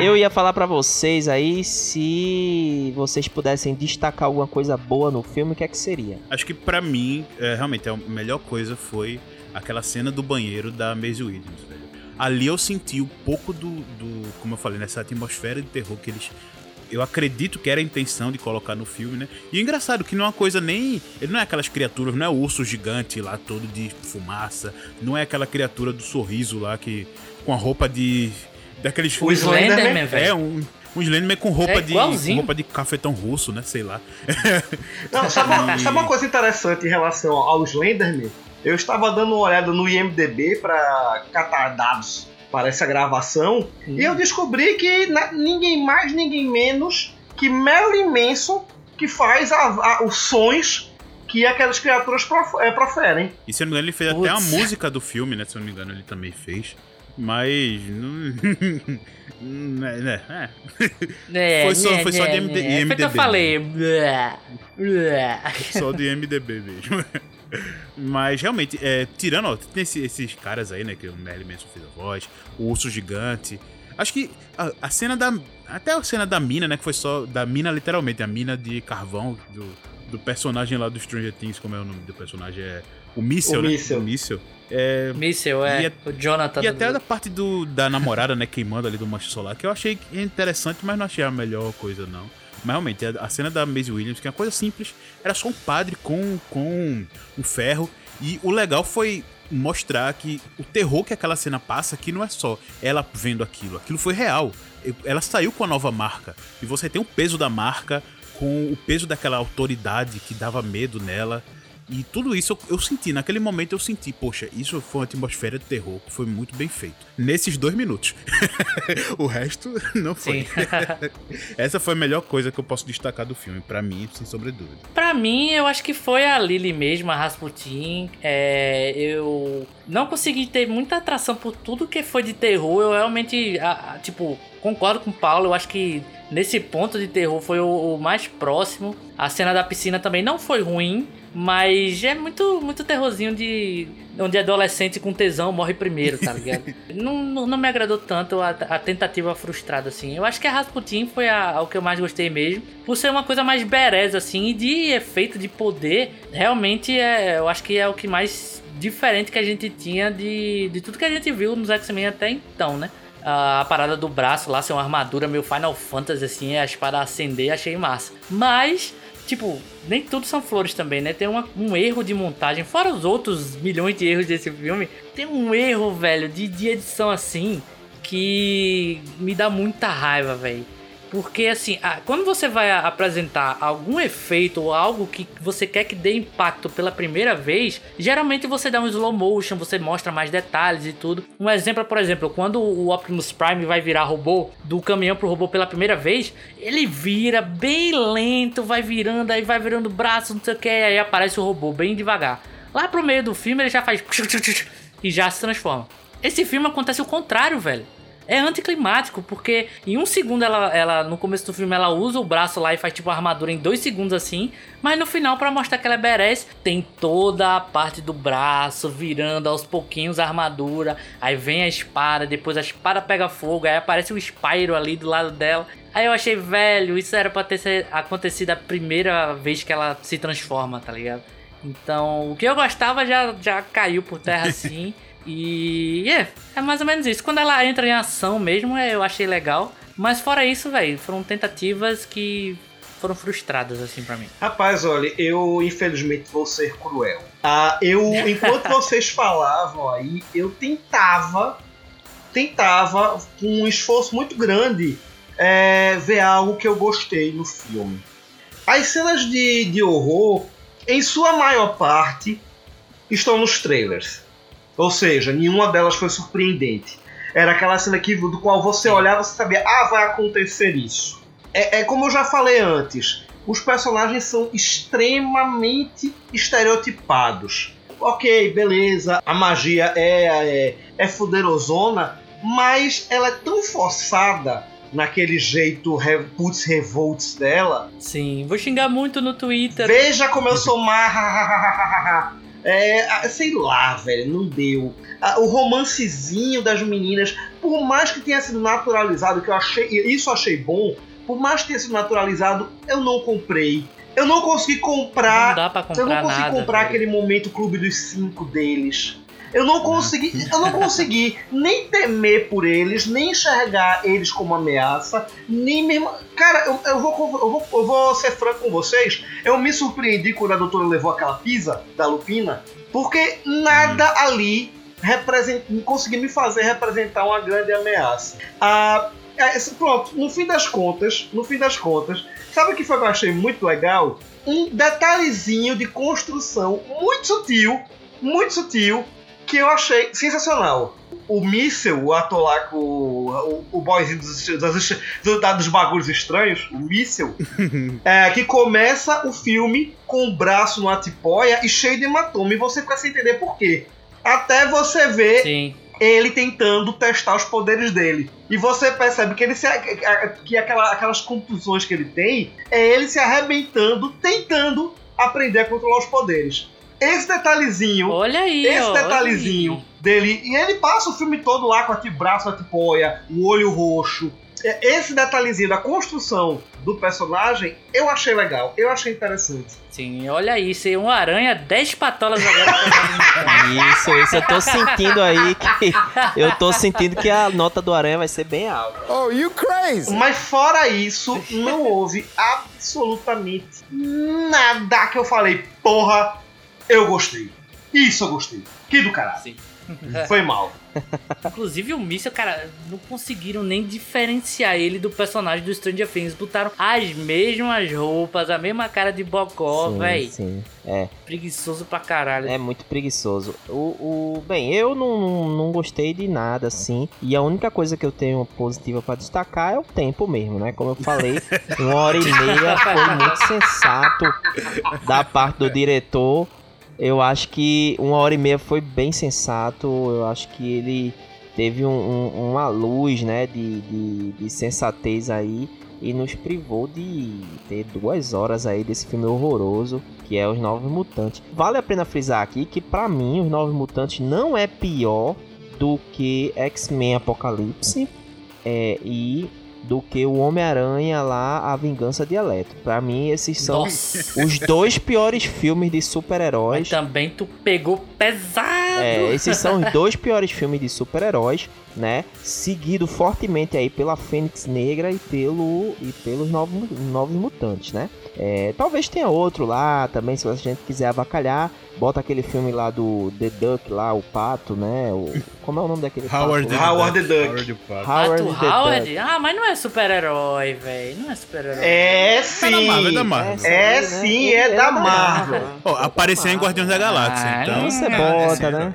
Eu ia falar para vocês aí se vocês pudessem destacar alguma coisa boa no filme, o que é que seria? Acho que para mim, é, realmente, a melhor coisa foi aquela cena do banheiro da Maisie Williams, velho. Ali eu senti um pouco do, do, como eu falei, nessa atmosfera de terror que eles eu acredito que era a intenção de colocar no filme, né? E é engraçado que não é uma coisa nem. Ele não é aquelas criaturas, não é o urso gigante lá todo de fumaça, não é aquela criatura do sorriso lá que. com a roupa de. daqueles. O Slenderman, velho. É, um. Um Slenderman com roupa, é de, com roupa de cafetão russo, né? Sei lá. Não, sabe, uma, <laughs> sabe uma coisa interessante em relação ao Slenderman? Eu estava dando uma olhada no IMDB para catar dados para essa gravação hum. e eu descobri que ninguém mais, ninguém menos que Marilyn Manson que faz a, a, os sons que aquelas criaturas é, proferem. E se eu não me engano, ele fez Putz. até a música do filme, né? Se eu não me engano, ele também fez. Mas. <laughs> né, né, é. <laughs> foi só, foi só de MD, é, IMDB. Foi que eu falei. Só de MDB mesmo. <laughs> Mas realmente, é, tirando, ó, tem esses, esses, caras aí, né? Que o Merlin Manson fez a voz, o urso gigante. Acho que a, a, cena da. Até a cena da mina, né? Que foi só. Da mina, literalmente, a mina de carvão do, do personagem lá do Stranger Things, como é o nome do personagem? É. O Míssel, né? Míssel. O Míssel. É, Míssel, é. E, o Jonathan. E até da parte do, da namorada, né? Queimando ali do Mancha Solar, que eu achei interessante, mas não achei a melhor coisa, não. Mas realmente, a, cena da Maisie Williams, que é uma coisa simples, era só um padre com, com um ferro. E o legal foi mostrar que o terror que aquela cena passa aqui não é só ela vendo aquilo, aquilo foi real. Ela saiu com a nova marca. E você tem o peso da marca com o peso daquela autoridade que dava medo nela. E tudo isso eu, eu, senti, naquele momento eu senti, poxa, isso foi uma atmosfera de terror que foi muito bem feito. Nesses dois minutos. <laughs> o resto não foi. <laughs> Essa foi a melhor coisa que eu posso destacar do filme, para mim, sem sobre dúvida. Pra mim, eu acho que foi a Lily mesmo, a Rasputin. É, eu não consegui ter muita atração por tudo que foi de terror. Eu realmente, a, a, tipo, concordo com o Paulo, eu acho que nesse ponto de terror foi o, o mais próximo. A cena da piscina também não foi ruim. Mas é muito, muito terrorzinho de. Onde adolescente com tesão morre primeiro, tá ligado? <laughs> não, não, não, me agradou tanto a, a, tentativa frustrada, assim. Eu acho que a Rasputin foi a, o que eu mais gostei mesmo. Por ser uma coisa mais bereza, assim, e de efeito de poder, realmente é. Eu acho que é o que mais diferente que a gente tinha de, de tudo que a gente viu nos X-Men até então, né? a parada do braço lá ser uma armadura meio Final Fantasy, assim, a espada acender, achei massa. Mas tipo, nem tudo são flores também, né? Tem uma, um erro de montagem, fora os outros milhões de erros desse filme, tem um erro, velho, de, de edição assim que me dá muita raiva, velho. Porque assim, quando você vai apresentar algum efeito ou algo que você quer que dê impacto pela primeira vez, geralmente você dá um slow motion, você mostra mais detalhes e tudo. Um exemplo, por exemplo, quando o Optimus Prime vai virar robô do caminhão pro robô pela primeira vez, ele vira bem lento, vai virando, aí vai virando braço, não sei o que, aí aparece o robô bem devagar. Lá pro meio do filme ele já faz e já se transforma. Esse filme acontece o contrário, velho. É anticlimático, porque em um segundo ela, ela, no começo do filme, ela usa o braço lá e faz tipo a armadura em dois segundos assim. Mas no final, para mostrar que ela é badass, tem toda a parte do braço virando aos pouquinhos a armadura. Aí vem a espada, depois a espada pega fogo, aí aparece o Spyro ali do lado dela. Aí eu achei, velho, isso era pra ter acontecido a primeira vez que ela se transforma, tá ligado? Então, o que eu gostava já, já caiu por terra <laughs> assim. E é, é mais ou menos isso. Quando ela entra em ação mesmo, é, eu achei legal. Mas fora isso, velho, foram tentativas que foram frustradas, assim, para mim. Rapaz, olha, eu infelizmente vou ser cruel. Ah, eu, enquanto <laughs> vocês falavam aí, eu tentava, tentava, com um esforço muito grande, é, ver algo que eu gostei no filme. As cenas de, de horror, em sua maior parte, estão nos trailers. Ou seja, nenhuma delas foi surpreendente. Era aquela cena que, do qual você olhava e sabia, ah, vai acontecer isso. É, é como eu já falei antes, os personagens são extremamente estereotipados. Ok, beleza, a magia é, é, é fuderosona, mas ela é tão forçada naquele jeito putz revolts dela. Sim, vou xingar muito no Twitter. Veja como eu sou <laughs> má. É, sei lá, velho, não deu. O romancezinho das meninas, por mais que tenha sido naturalizado, que eu achei, isso eu achei bom, por mais que tenha sido naturalizado, eu não comprei. Eu não consegui comprar. Não dá pra comprar eu não consegui nada, comprar velho. aquele momento clube dos cinco deles. Eu não consegui, eu não consegui nem temer por eles, nem enxergar eles como ameaça, nem mesmo. Cara, eu, eu, vou, eu, vou, eu vou ser franco com vocês. Eu me surpreendi quando a doutora levou aquela pizza da Lupina, porque nada ali represent, conseguiu me fazer representar uma grande ameaça. Ah, é, pronto, no fim das contas, no fim das contas, sabe o que foi que eu achei muito legal? Um detalhezinho de construção muito sutil, muito sutil, que eu achei sensacional. O míssel, o ator lá com o, o, boyzinho dos, dos, dos, dos bagulhos estranhos, o míssel, <laughs> é, que começa o filme com o braço numa tipóia e cheio de hematoma. E você fica sem entender por quê. Até você ver Sim. ele tentando testar os poderes dele. E você percebe que ele se, que aquela, aquelas contusões que ele tem é ele se arrebentando, tentando aprender a controlar os poderes. Esse detalhezinho. Olha aí, Esse ó, detalhezinho aí. dele. E ele passa o filme todo lá com o braço, a tipoia, o olho roxo. É, Esse detalhezinho da construção do personagem, eu achei legal, eu achei interessante. Sim, olha aí, ser um aranha, 10 patolas agora. Isso, isso, eu tô sentindo aí que. Eu tô sentindo que a nota do aranha vai ser bem alta. Oh, you crazy! Mas fora isso, não houve absolutamente nada que eu falei, porra, eu gostei. Isso eu gostei. Que do caralho. Sim. <laughs> Foi mal. Inclusive o míssil, cara, não conseguiram nem diferenciar ele do personagem do Stranger Things. Botaram as mesmas roupas, a mesma cara de bocó, véi. Sim, é. Preguiçoso pra caralho. É muito preguiçoso. O, o bem, eu não, não, não gostei de nada assim. E a única coisa que eu tenho positiva pra destacar é o tempo mesmo, né? Como eu falei, <laughs> uma hora e meia foi muito sensato da parte do diretor. Eu acho que uma hora e meia foi bem sensato. Eu acho que ele teve um- um- uma luz, né, de, de, de sensatez aí e nos privou de ter duas horas aí desse filme horroroso que é Os Novos Mutantes. Vale a pena frisar aqui que pra mim Os Novos Mutantes não é pior do que X-Men Apocalipse é, e do que o Homem-Aranha lá, A Vingança de Eletro. Pra mim esses são Nossa. os dois piores filmes de Mas super-heróis. também tu pegou pesado. É, esses são os dois piores filmes de super-heróis, né? Seguido fortemente aí pela Fênix Negra e pelo e pelos novos, novos mutantes, né? É, talvez tenha outro lá também, se a gente quiser avacalhar. Bota aquele filme lá do The Duck lá, o pato, né? O, como é o nome daquele Howard pato? the? Howard Duck. the Duck. Howard. Howard Pato the Howard? Duck. Ah, mas não é super-herói, velho. Não é super-herói. É Tá na Marvel, é sim. da Marvel. É né? sim, Ele é da Marvel. Apareceu em Guardiões da Galáxia, Ah, então... Você é, bota, é, né?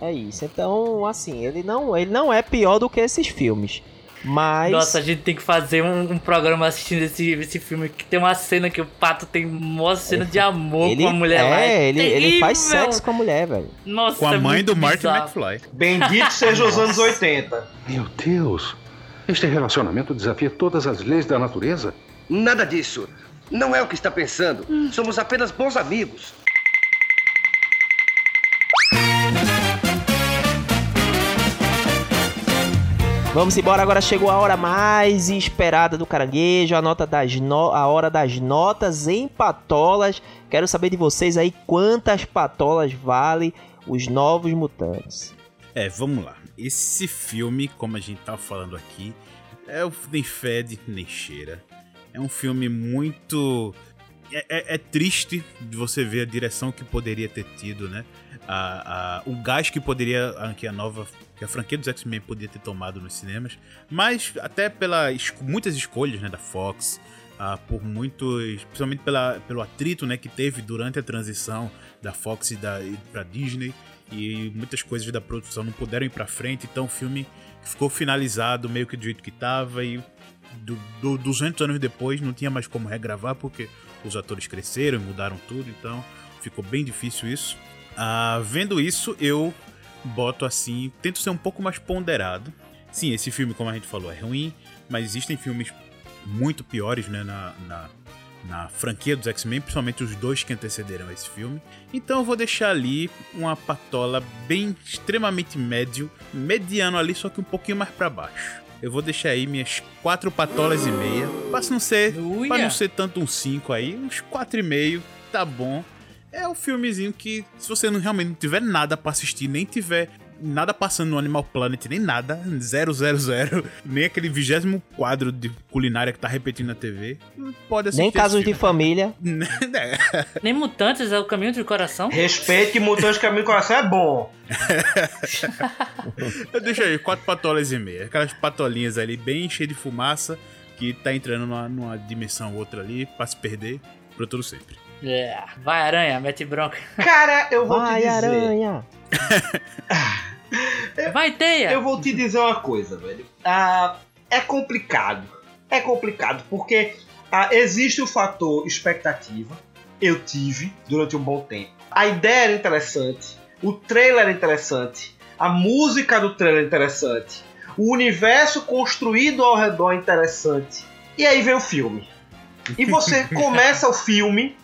É isso. Então, assim, ele não, ele não é pior do que esses filmes. Mas. Nossa, a gente tem que fazer um, um programa assistindo esse, esse filme que tem uma cena que o pato tem uma cena de amor ele, com a mulher é, lá. É ele, ele faz sexo com a mulher, velho. Nossa, Com a é mãe muito do Martin bizarro. McFly. Bendito seja os anos 80. Meu Deus. Este relacionamento desafia todas as leis da natureza? Nada disso. Não é o que está pensando. Somos apenas bons amigos. Vamos embora, agora chegou a hora mais esperada do caranguejo, a, nota das no... a hora das notas em patolas. Quero saber de vocês aí quantas patolas vale os novos mutantes. É, vamos lá. Esse filme, como a gente tá falando aqui, é nem fede nem cheira. É um filme muito. É, é- é triste de você ver a direção que poderia ter tido, né? A, a- o gás que poderia. Que a nova. Que a franquia dos X-Men poderia ter tomado nos cinemas. Mas até pelas muitas escolhas né, da Fox. ah, por muitos. Principalmente pela, pelo atrito né, que teve durante a transição da Fox pra Disney. E muitas coisas da produção não puderam ir pra frente. Então o filme ficou finalizado meio que do jeito que tava. E do, do, 200 anos depois não tinha mais como regravar porque os atores cresceram e mudaram tudo, então ficou bem difícil isso. Ah, vendo isso, eu boto assim, tento ser um pouco mais ponderado. Sim, esse filme, como a gente falou, é ruim, mas existem filmes muito piores né, na, na, na franquia dos X-Men, principalmente os dois que antecederam esse filme. Então eu vou deixar ali uma patola bem extremamente médio, mediano ali, só que um pouquinho mais para baixo. Eu vou deixar aí minhas quatro patolas e meia. Pra não ser, pra não ser tanto um 5 aí, uns quatro e meio, tá bom. É um filmezinho que, se você não, realmente não tiver nada pra assistir, nem tiver nada passando no Animal Planet, nem nada, zero, zero, zero, <laughs> nem aquele vigésimo quadro de culinária que tá repetindo na TV, pode assistir. Nem casos de família. <laughs> É. Nem Mutantes é o caminho do coração. Respeite que Mutantes Caminho do Coração é bom. <laughs> Eu deixo aí, quatro patolas e meia. Aquelas patolinhas ali, bem cheias de fumaça, que tá entrando numa, numa dimensão ou outra ali, pra se perder, pra todo sempre. É, Vai, aranha, mete bronca. Cara, eu vou Vai, te dizer. aranha. <laughs> Vai, teia! Eu vou te dizer uma coisa, velho. Ah, é complicado. É complicado porque ah, existe o fator expectativa. Eu tive durante um bom tempo. A ideia era interessante. O trailer era interessante. A música do trailer era interessante. O universo construído ao redor é interessante. E aí vem o filme. E você <laughs> começa o filme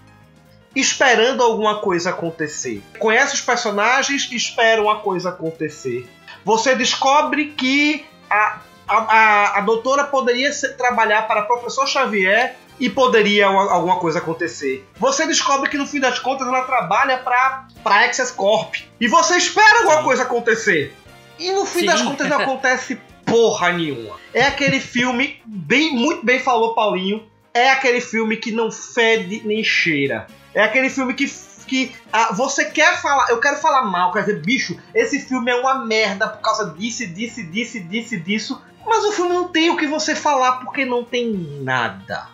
esperando alguma coisa acontecer. Conhece os personagens, espera uma coisa acontecer. Você descobre que a, a, a, a doutora poderia ser- trabalhar para professor Xavier e poderia uma- alguma coisa acontecer. Você descobre que no fim das contas ela trabalha para para Access Corp. E você espera alguma coisa acontecer. E no fim Sim. das contas não <laughs> acontece porra nenhuma. É aquele filme, bem, muito bem falou Paulinho, é aquele filme que não fede nem cheira. É aquele filme que, que ah, você quer falar, eu quero falar mal, quer dizer, bicho, esse filme é uma merda por causa disso, disso, disso, disso, disso. Mas o filme não tem o que você falar porque não tem nada.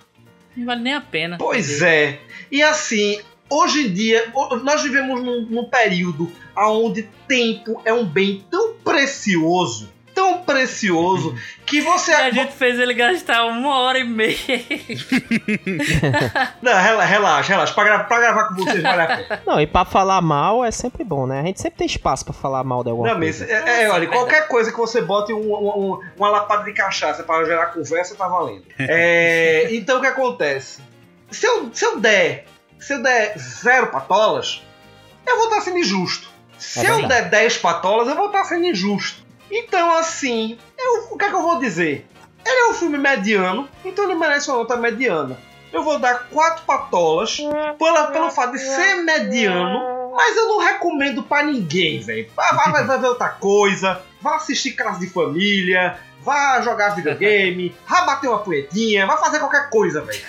Não vale nem a pena. Pois é. E assim, hoje em dia, nós vivemos num, num período onde tempo é um bem tão precioso, tão precioso, que você. <laughs> E a gente fez ele gastar uma hora e meia. <laughs> Não, relaxa, relaxa, relaxa. Pra, gra- pra gravar com vocês vale a pena. Não, e pra falar mal é sempre bom, né? A gente sempre tem espaço pra falar mal de alguma Não, mas, coisa. é, é, olha, qualquer coisa que você bote um- um- um- uma lapada de cachaça para gerar conversa, tá valendo. <laughs> É, então o que acontece? Se eu, se eu der. Se eu der zero patolas, eu vou estar sendo injusto. Se É eu der 10 patolas, eu vou estar sendo injusto. Então, assim, eu- o que é que eu vou dizer? Ele é um filme mediano, então ele merece uma nota mediana. Eu vou dar 4 patolas pela, pelo fato de ser mediano, mas eu não recomendo pra ninguém, velho. Vai, vai- vai ver outra coisa, vá assistir Casa de Família, vá jogar videogame, <laughs> vá bater uma punhetinha, vá fazer qualquer coisa, velho.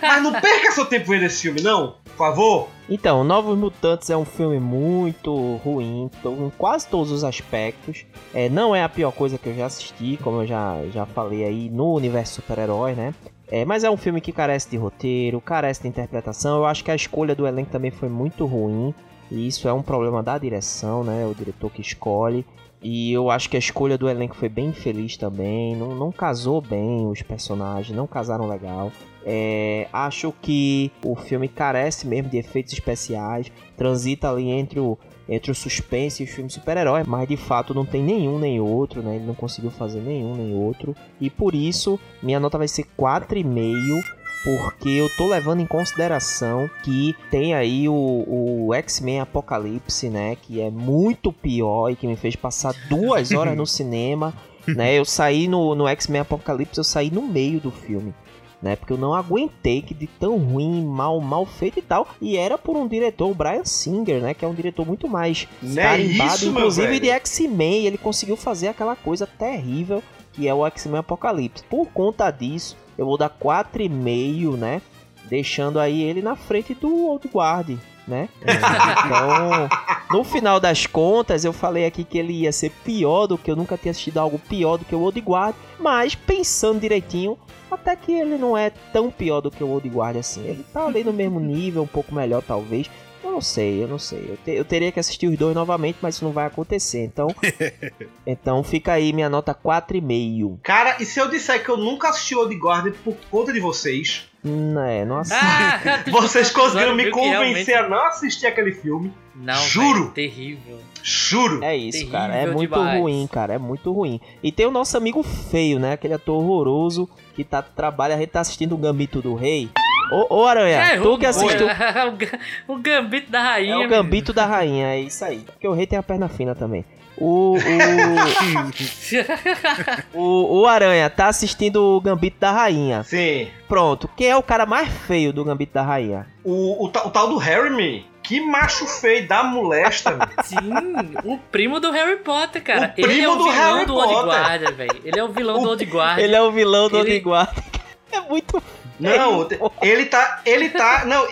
Mas não perca seu tempo vendo esse filme, não, por favor. Então, Novos Mutantes é um filme muito ruim em quase todos os aspectos. É, não é a pior coisa que eu já assisti, como eu já, já falei aí no universo super-herói, né? É, mas é um filme que carece de roteiro, carece de interpretação. Eu acho que a escolha do elenco também foi muito ruim. E isso é um problema da direção, né? O diretor que escolhe. E eu acho que a escolha do elenco foi bem infeliz também. Não, não casou bem os personagens, não casaram legal. É, acho que o filme carece mesmo de efeitos especiais. Transita ali entre o, entre o suspense e o filme super-herói, mas de fato não tem nenhum nem outro, né? Ele não conseguiu fazer nenhum nem outro. E por isso, minha nota vai ser 4,5 porque eu tô levando em consideração que tem aí o, o X-Men Apocalipse, né? Que é muito pior e que me fez passar duas horas no <laughs> cinema, né? Eu saí no, no X-Men Apocalipse, eu saí no meio do filme. Né, porque eu não aguentei que de tão ruim, mal, mal feito e tal. E era por um diretor, o Brian Singer, né? Que é um diretor muito mais Não é carimbado, isso, meu inclusive de X-Men. Ele conseguiu fazer aquela coisa terrível que é o X-Men Apocalipse. Por conta disso, eu vou dar 4,5, né? Deixando aí ele na frente do Old Guard, né? Então, no final das contas, eu falei aqui que ele ia ser pior do que eu nunca tinha assistido algo pior do que o Old Guard, mas pensando direitinho, até que ele não é tão pior do que o Old Guard assim. Ele tá ali no mesmo nível, um pouco melhor talvez. Eu não sei, eu não sei. Eu, te- eu teria que assistir os dois novamente, mas isso não vai acontecer. Então, <laughs> então fica aí minha nota 4,5. Cara, e se eu disser que eu nunca assisti Old Guard por conta de vocês, Não é, não assisto. Ah, <laughs> vocês conseguiram me convencer realmente- a não assistir aquele filme. Não, Juro. velho, terrível. Juro. É isso, Terrível cara. É muito demais. ruim, cara. É muito ruim. E tem o nosso amigo feio, né? Aquele ator horroroso que tá, trabalha. A gente tá assistindo o Gambito do Rei. Ô, ô Aranha, É, tu que <laughs> o- assistiu. o ga- o Gambito da Rainha. É o menino. Gambito da Rainha, é isso aí. Porque o rei tem a perna fina também. O, o, <laughs> o, o Aranha tá assistindo o Gambito da Rainha. Sim. Pronto, quem é o cara mais feio do Gambito da Rainha? O, o, o tal do Harry Me, que macho feio da molesta. <laughs> Sim, o primo do Harry Potter, cara. O ele é primo o do vilão Harry do Old Potter. Guard, velho. Ele é o vilão do Old Guard. Ele é o vilão do Ele- Old Guard. É muito Não, ele tá. Ele tá. Não,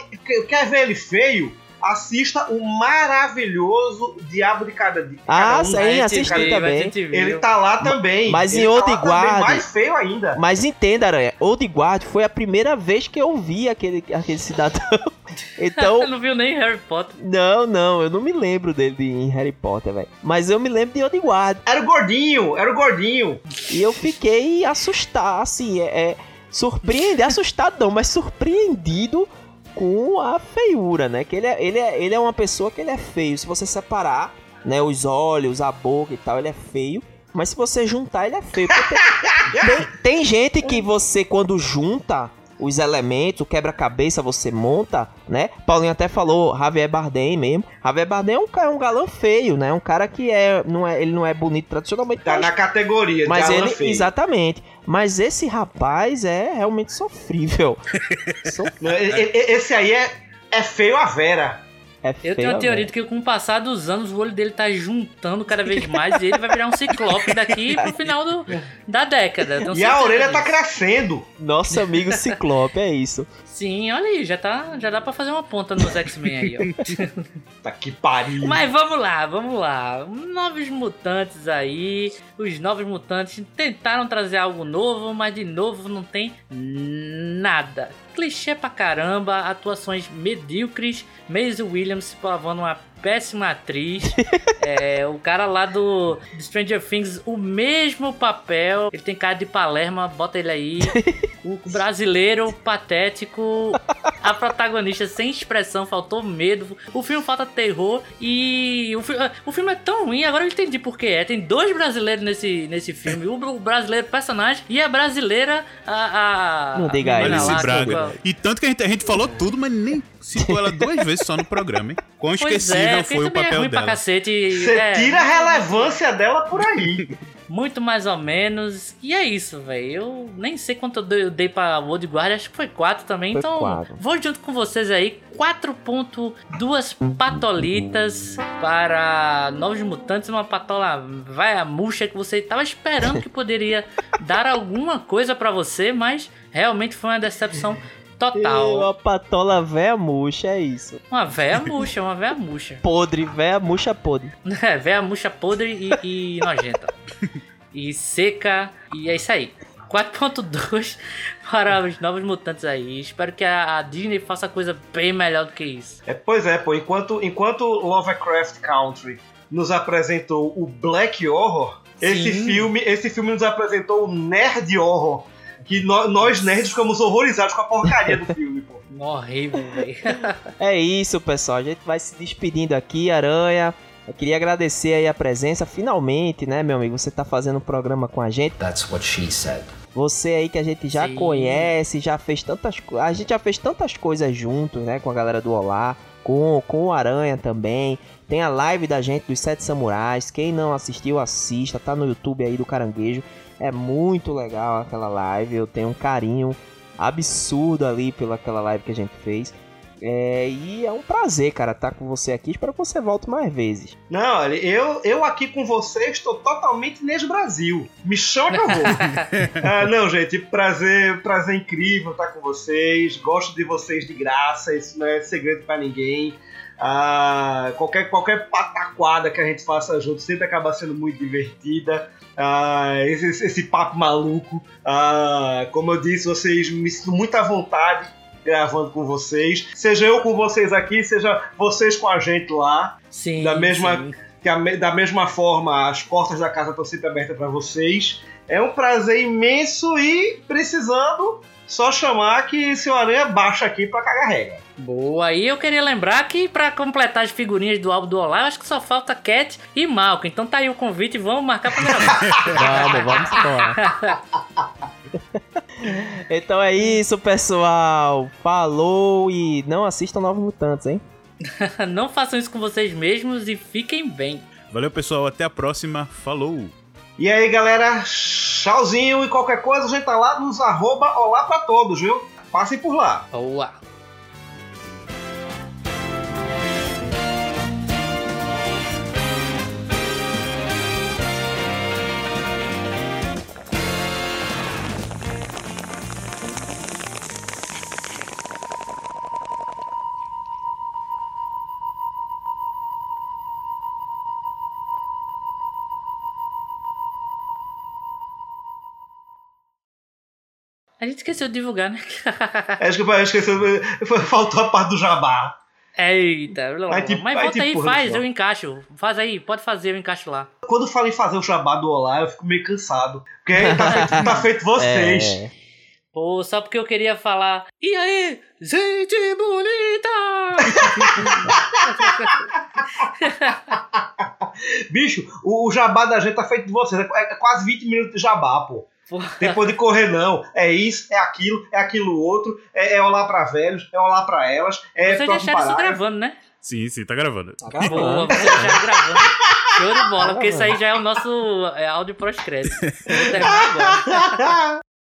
quer ver ele feio? Assista o maravilhoso Diabo de Cada Dia. Ah, Cada um, sim, assisti Cada- também. Ele tá lá também. Mas Ele em tá Old também, Guard- mais feio ainda. Mas entenda, Aranha, Old Guard foi a primeira vez que eu vi aquele, aquele cidadão. <laughs> Então, não viu nem Harry Potter. não, não, eu não me lembro dele em Harry Potter, velho. Mas eu me lembro de Old Guard. Era o gordinho, era o gordinho. E eu fiquei assustado, assim, é, é surpreendido, assustado não, mas surpreendido com a feiura, né? Que ele é, ele, é, ele é uma pessoa que ele é feio. Se você separar, né, os olhos, a boca e tal, ele é feio. Mas se você juntar, ele é feio. Tem, <laughs> tem, tem gente que você, quando junta os elementos, o quebra-cabeça você monta, né? Paulinho até falou Javier Bardem mesmo. Javier Bardem é um, cara- um galã feio, né? Um cara que é, não é, ele não é bonito tradicionalmente, Tá mas na categoria mas ele, feio. exatamente. Mas esse rapaz é realmente sofrível. <laughs> So- Não, e- Esse aí é, é feio a Vera. É Eu tenho uma teoria velho. de que com o passar dos anos o olho dele tá juntando cada vez mais e ele vai virar um ciclope daqui pro final do, da década. E a orelha tá disso. crescendo. Nosso amigo Ciclope, é isso. Sim, olha aí, já, tá, já dá pra fazer uma ponta nos X-Men aí, ó. <laughs> Tá que pariu. Mas vamos lá, vamos lá. Novos mutantes aí. Os novos mutantes tentaram trazer algo novo, mas de novo não tem nada. Clichê pra caramba, atuações medíocres. Maisie Williams provando uma péssima atriz. <laughs> É, o cara lá do do Stranger Things, o mesmo papel. Ele tem cara de Palerma, bota ele aí. <laughs> O brasileiro patético. A protagonista sem expressão, faltou medo. O filme falta terror. E o, fi- o filme é tão ruim, agora eu entendi por que é. Tem dois brasileiros nesse, nesse filme: o, o brasileiro personagem e a brasileira. A, a, Não a diga lá, Braga. que- E tanto que a gente, a gente falou tudo, mas nem citou ela duas vezes só no programa, hein? Quão Pois esquecível é, foi o é papel pra dela. cacete. Você é, tira a relevância dela por aí. <laughs> Muito mais ou menos. E é isso, velho. Eu nem sei quanto eu dei, pra World Guard, acho que foi 4 também. Foi então, quatro. vou junto com vocês aí. 4.2 patolitas para Novos Mutantes. Uma patola vai a murcha que você tava esperando que poderia <laughs> dar alguma coisa pra você, mas realmente foi uma decepção total. Uma patola véia murcha, é isso. Uma véia murcha, uma véia murcha. <laughs> Podre, véia murcha podre. É, véia murcha podre e, e <laughs> nojenta. E seca. E é isso aí. 4.2 <laughs> para os novos mutantes aí. Espero que a, a Disney faça coisa bem melhor do que isso. É, pois é, pô. Enquanto, enquanto Lovecraft Country nos apresentou o Black Horror, esse filme, esse filme nos apresentou o Nerd Horror. Que nó- nós nerds ficamos horrorizados com a porcaria do filme, pô. <laughs> Horrível, velho. É isso, pessoal. A gente vai se despedindo aqui, Aranha. Eu queria agradecer aí a presença. Finalmente, né, meu amigo? Você tá fazendo um programa com a gente. That's what she said. Você aí que a gente já Sim. conhece, já fez tantas coisas. A gente já fez tantas coisas juntos, né? Com a galera do Olá, com, com o Aranha também. Tem a live da gente dos Sete Samurais. Quem não assistiu, assista. Tá no YouTube aí do Caranguejo. É muito legal aquela live. Eu tenho um carinho absurdo ali pela aquela live que a gente fez. É, e é um prazer, cara, estar com você aqui. Espero que você volte mais vezes. Não, olha, eu, eu aqui com vocês estou totalmente nesse Brasil. Me chama que eu vou. <laughs> ah, não, gente, prazer, prazer incrível estar com vocês. Gosto de vocês de graça, isso não é segredo pra ninguém. Ah, qualquer, qualquer pataquada que a gente faça junto sempre acaba sendo muito divertida. Ah, esse, esse- papo maluco. Ah, como eu disse, vocês me sinto muito à vontade gravando com vocês. Seja eu com vocês aqui, seja vocês com a gente lá. Sim. Da mesma, a da mesma forma, as portas da casa estão sempre abertas para vocês. É um prazer imenso e precisando, só chamar que seu Aranha baixa aqui pra cagar regra. Boa, e eu queria lembrar que pra completar as figurinhas do álbum do Olá, eu acho que só falta Cat e Malco. Então tá aí o convite e vamos marcar pra gravar. <laughs> Vamos, vamos embora. <laughs> então é isso, pessoal. Falou e não assistam Novos Mutantes, hein? <laughs> Não façam isso com vocês mesmos e fiquem bem. Valeu, pessoal. Até a próxima. Falou! E aí, galera, tchauzinho e qualquer coisa a gente tá lá nos arroba olá pra todos, viu? Passem por lá. Boa. A gente esqueceu de divulgar, né? Acho que eu esqueci, faltou a parte do jabá. Eita, te- mas vai volta te aí, empurrando, faz, eu encaixo. Faz aí, pode fazer, eu encaixo lá. Quando falo em fazer o jabá do Olá, eu fico meio cansado. Porque tá feito, tá <laughs> feito vocês. É. Pô, só porque eu queria falar. E aí, gente bonita! <laughs> Bicho, o, o jabá da gente tá feito de vocês. É, é quase 20 minutos de jabá, pô. Pô, <laughs> Depois de correr, não. É isso, é aquilo, é aquilo outro. É, é olá pra velhos, é olá pra elas. É Vocês deixaram isso gravando, né? Sim, sim, tá gravando. Boa, vocês deixaram gravando. <laughs> Show de bola, porque isso aí já é o nosso é, áudio pós-crédito. <laughs> Vou terminar agora.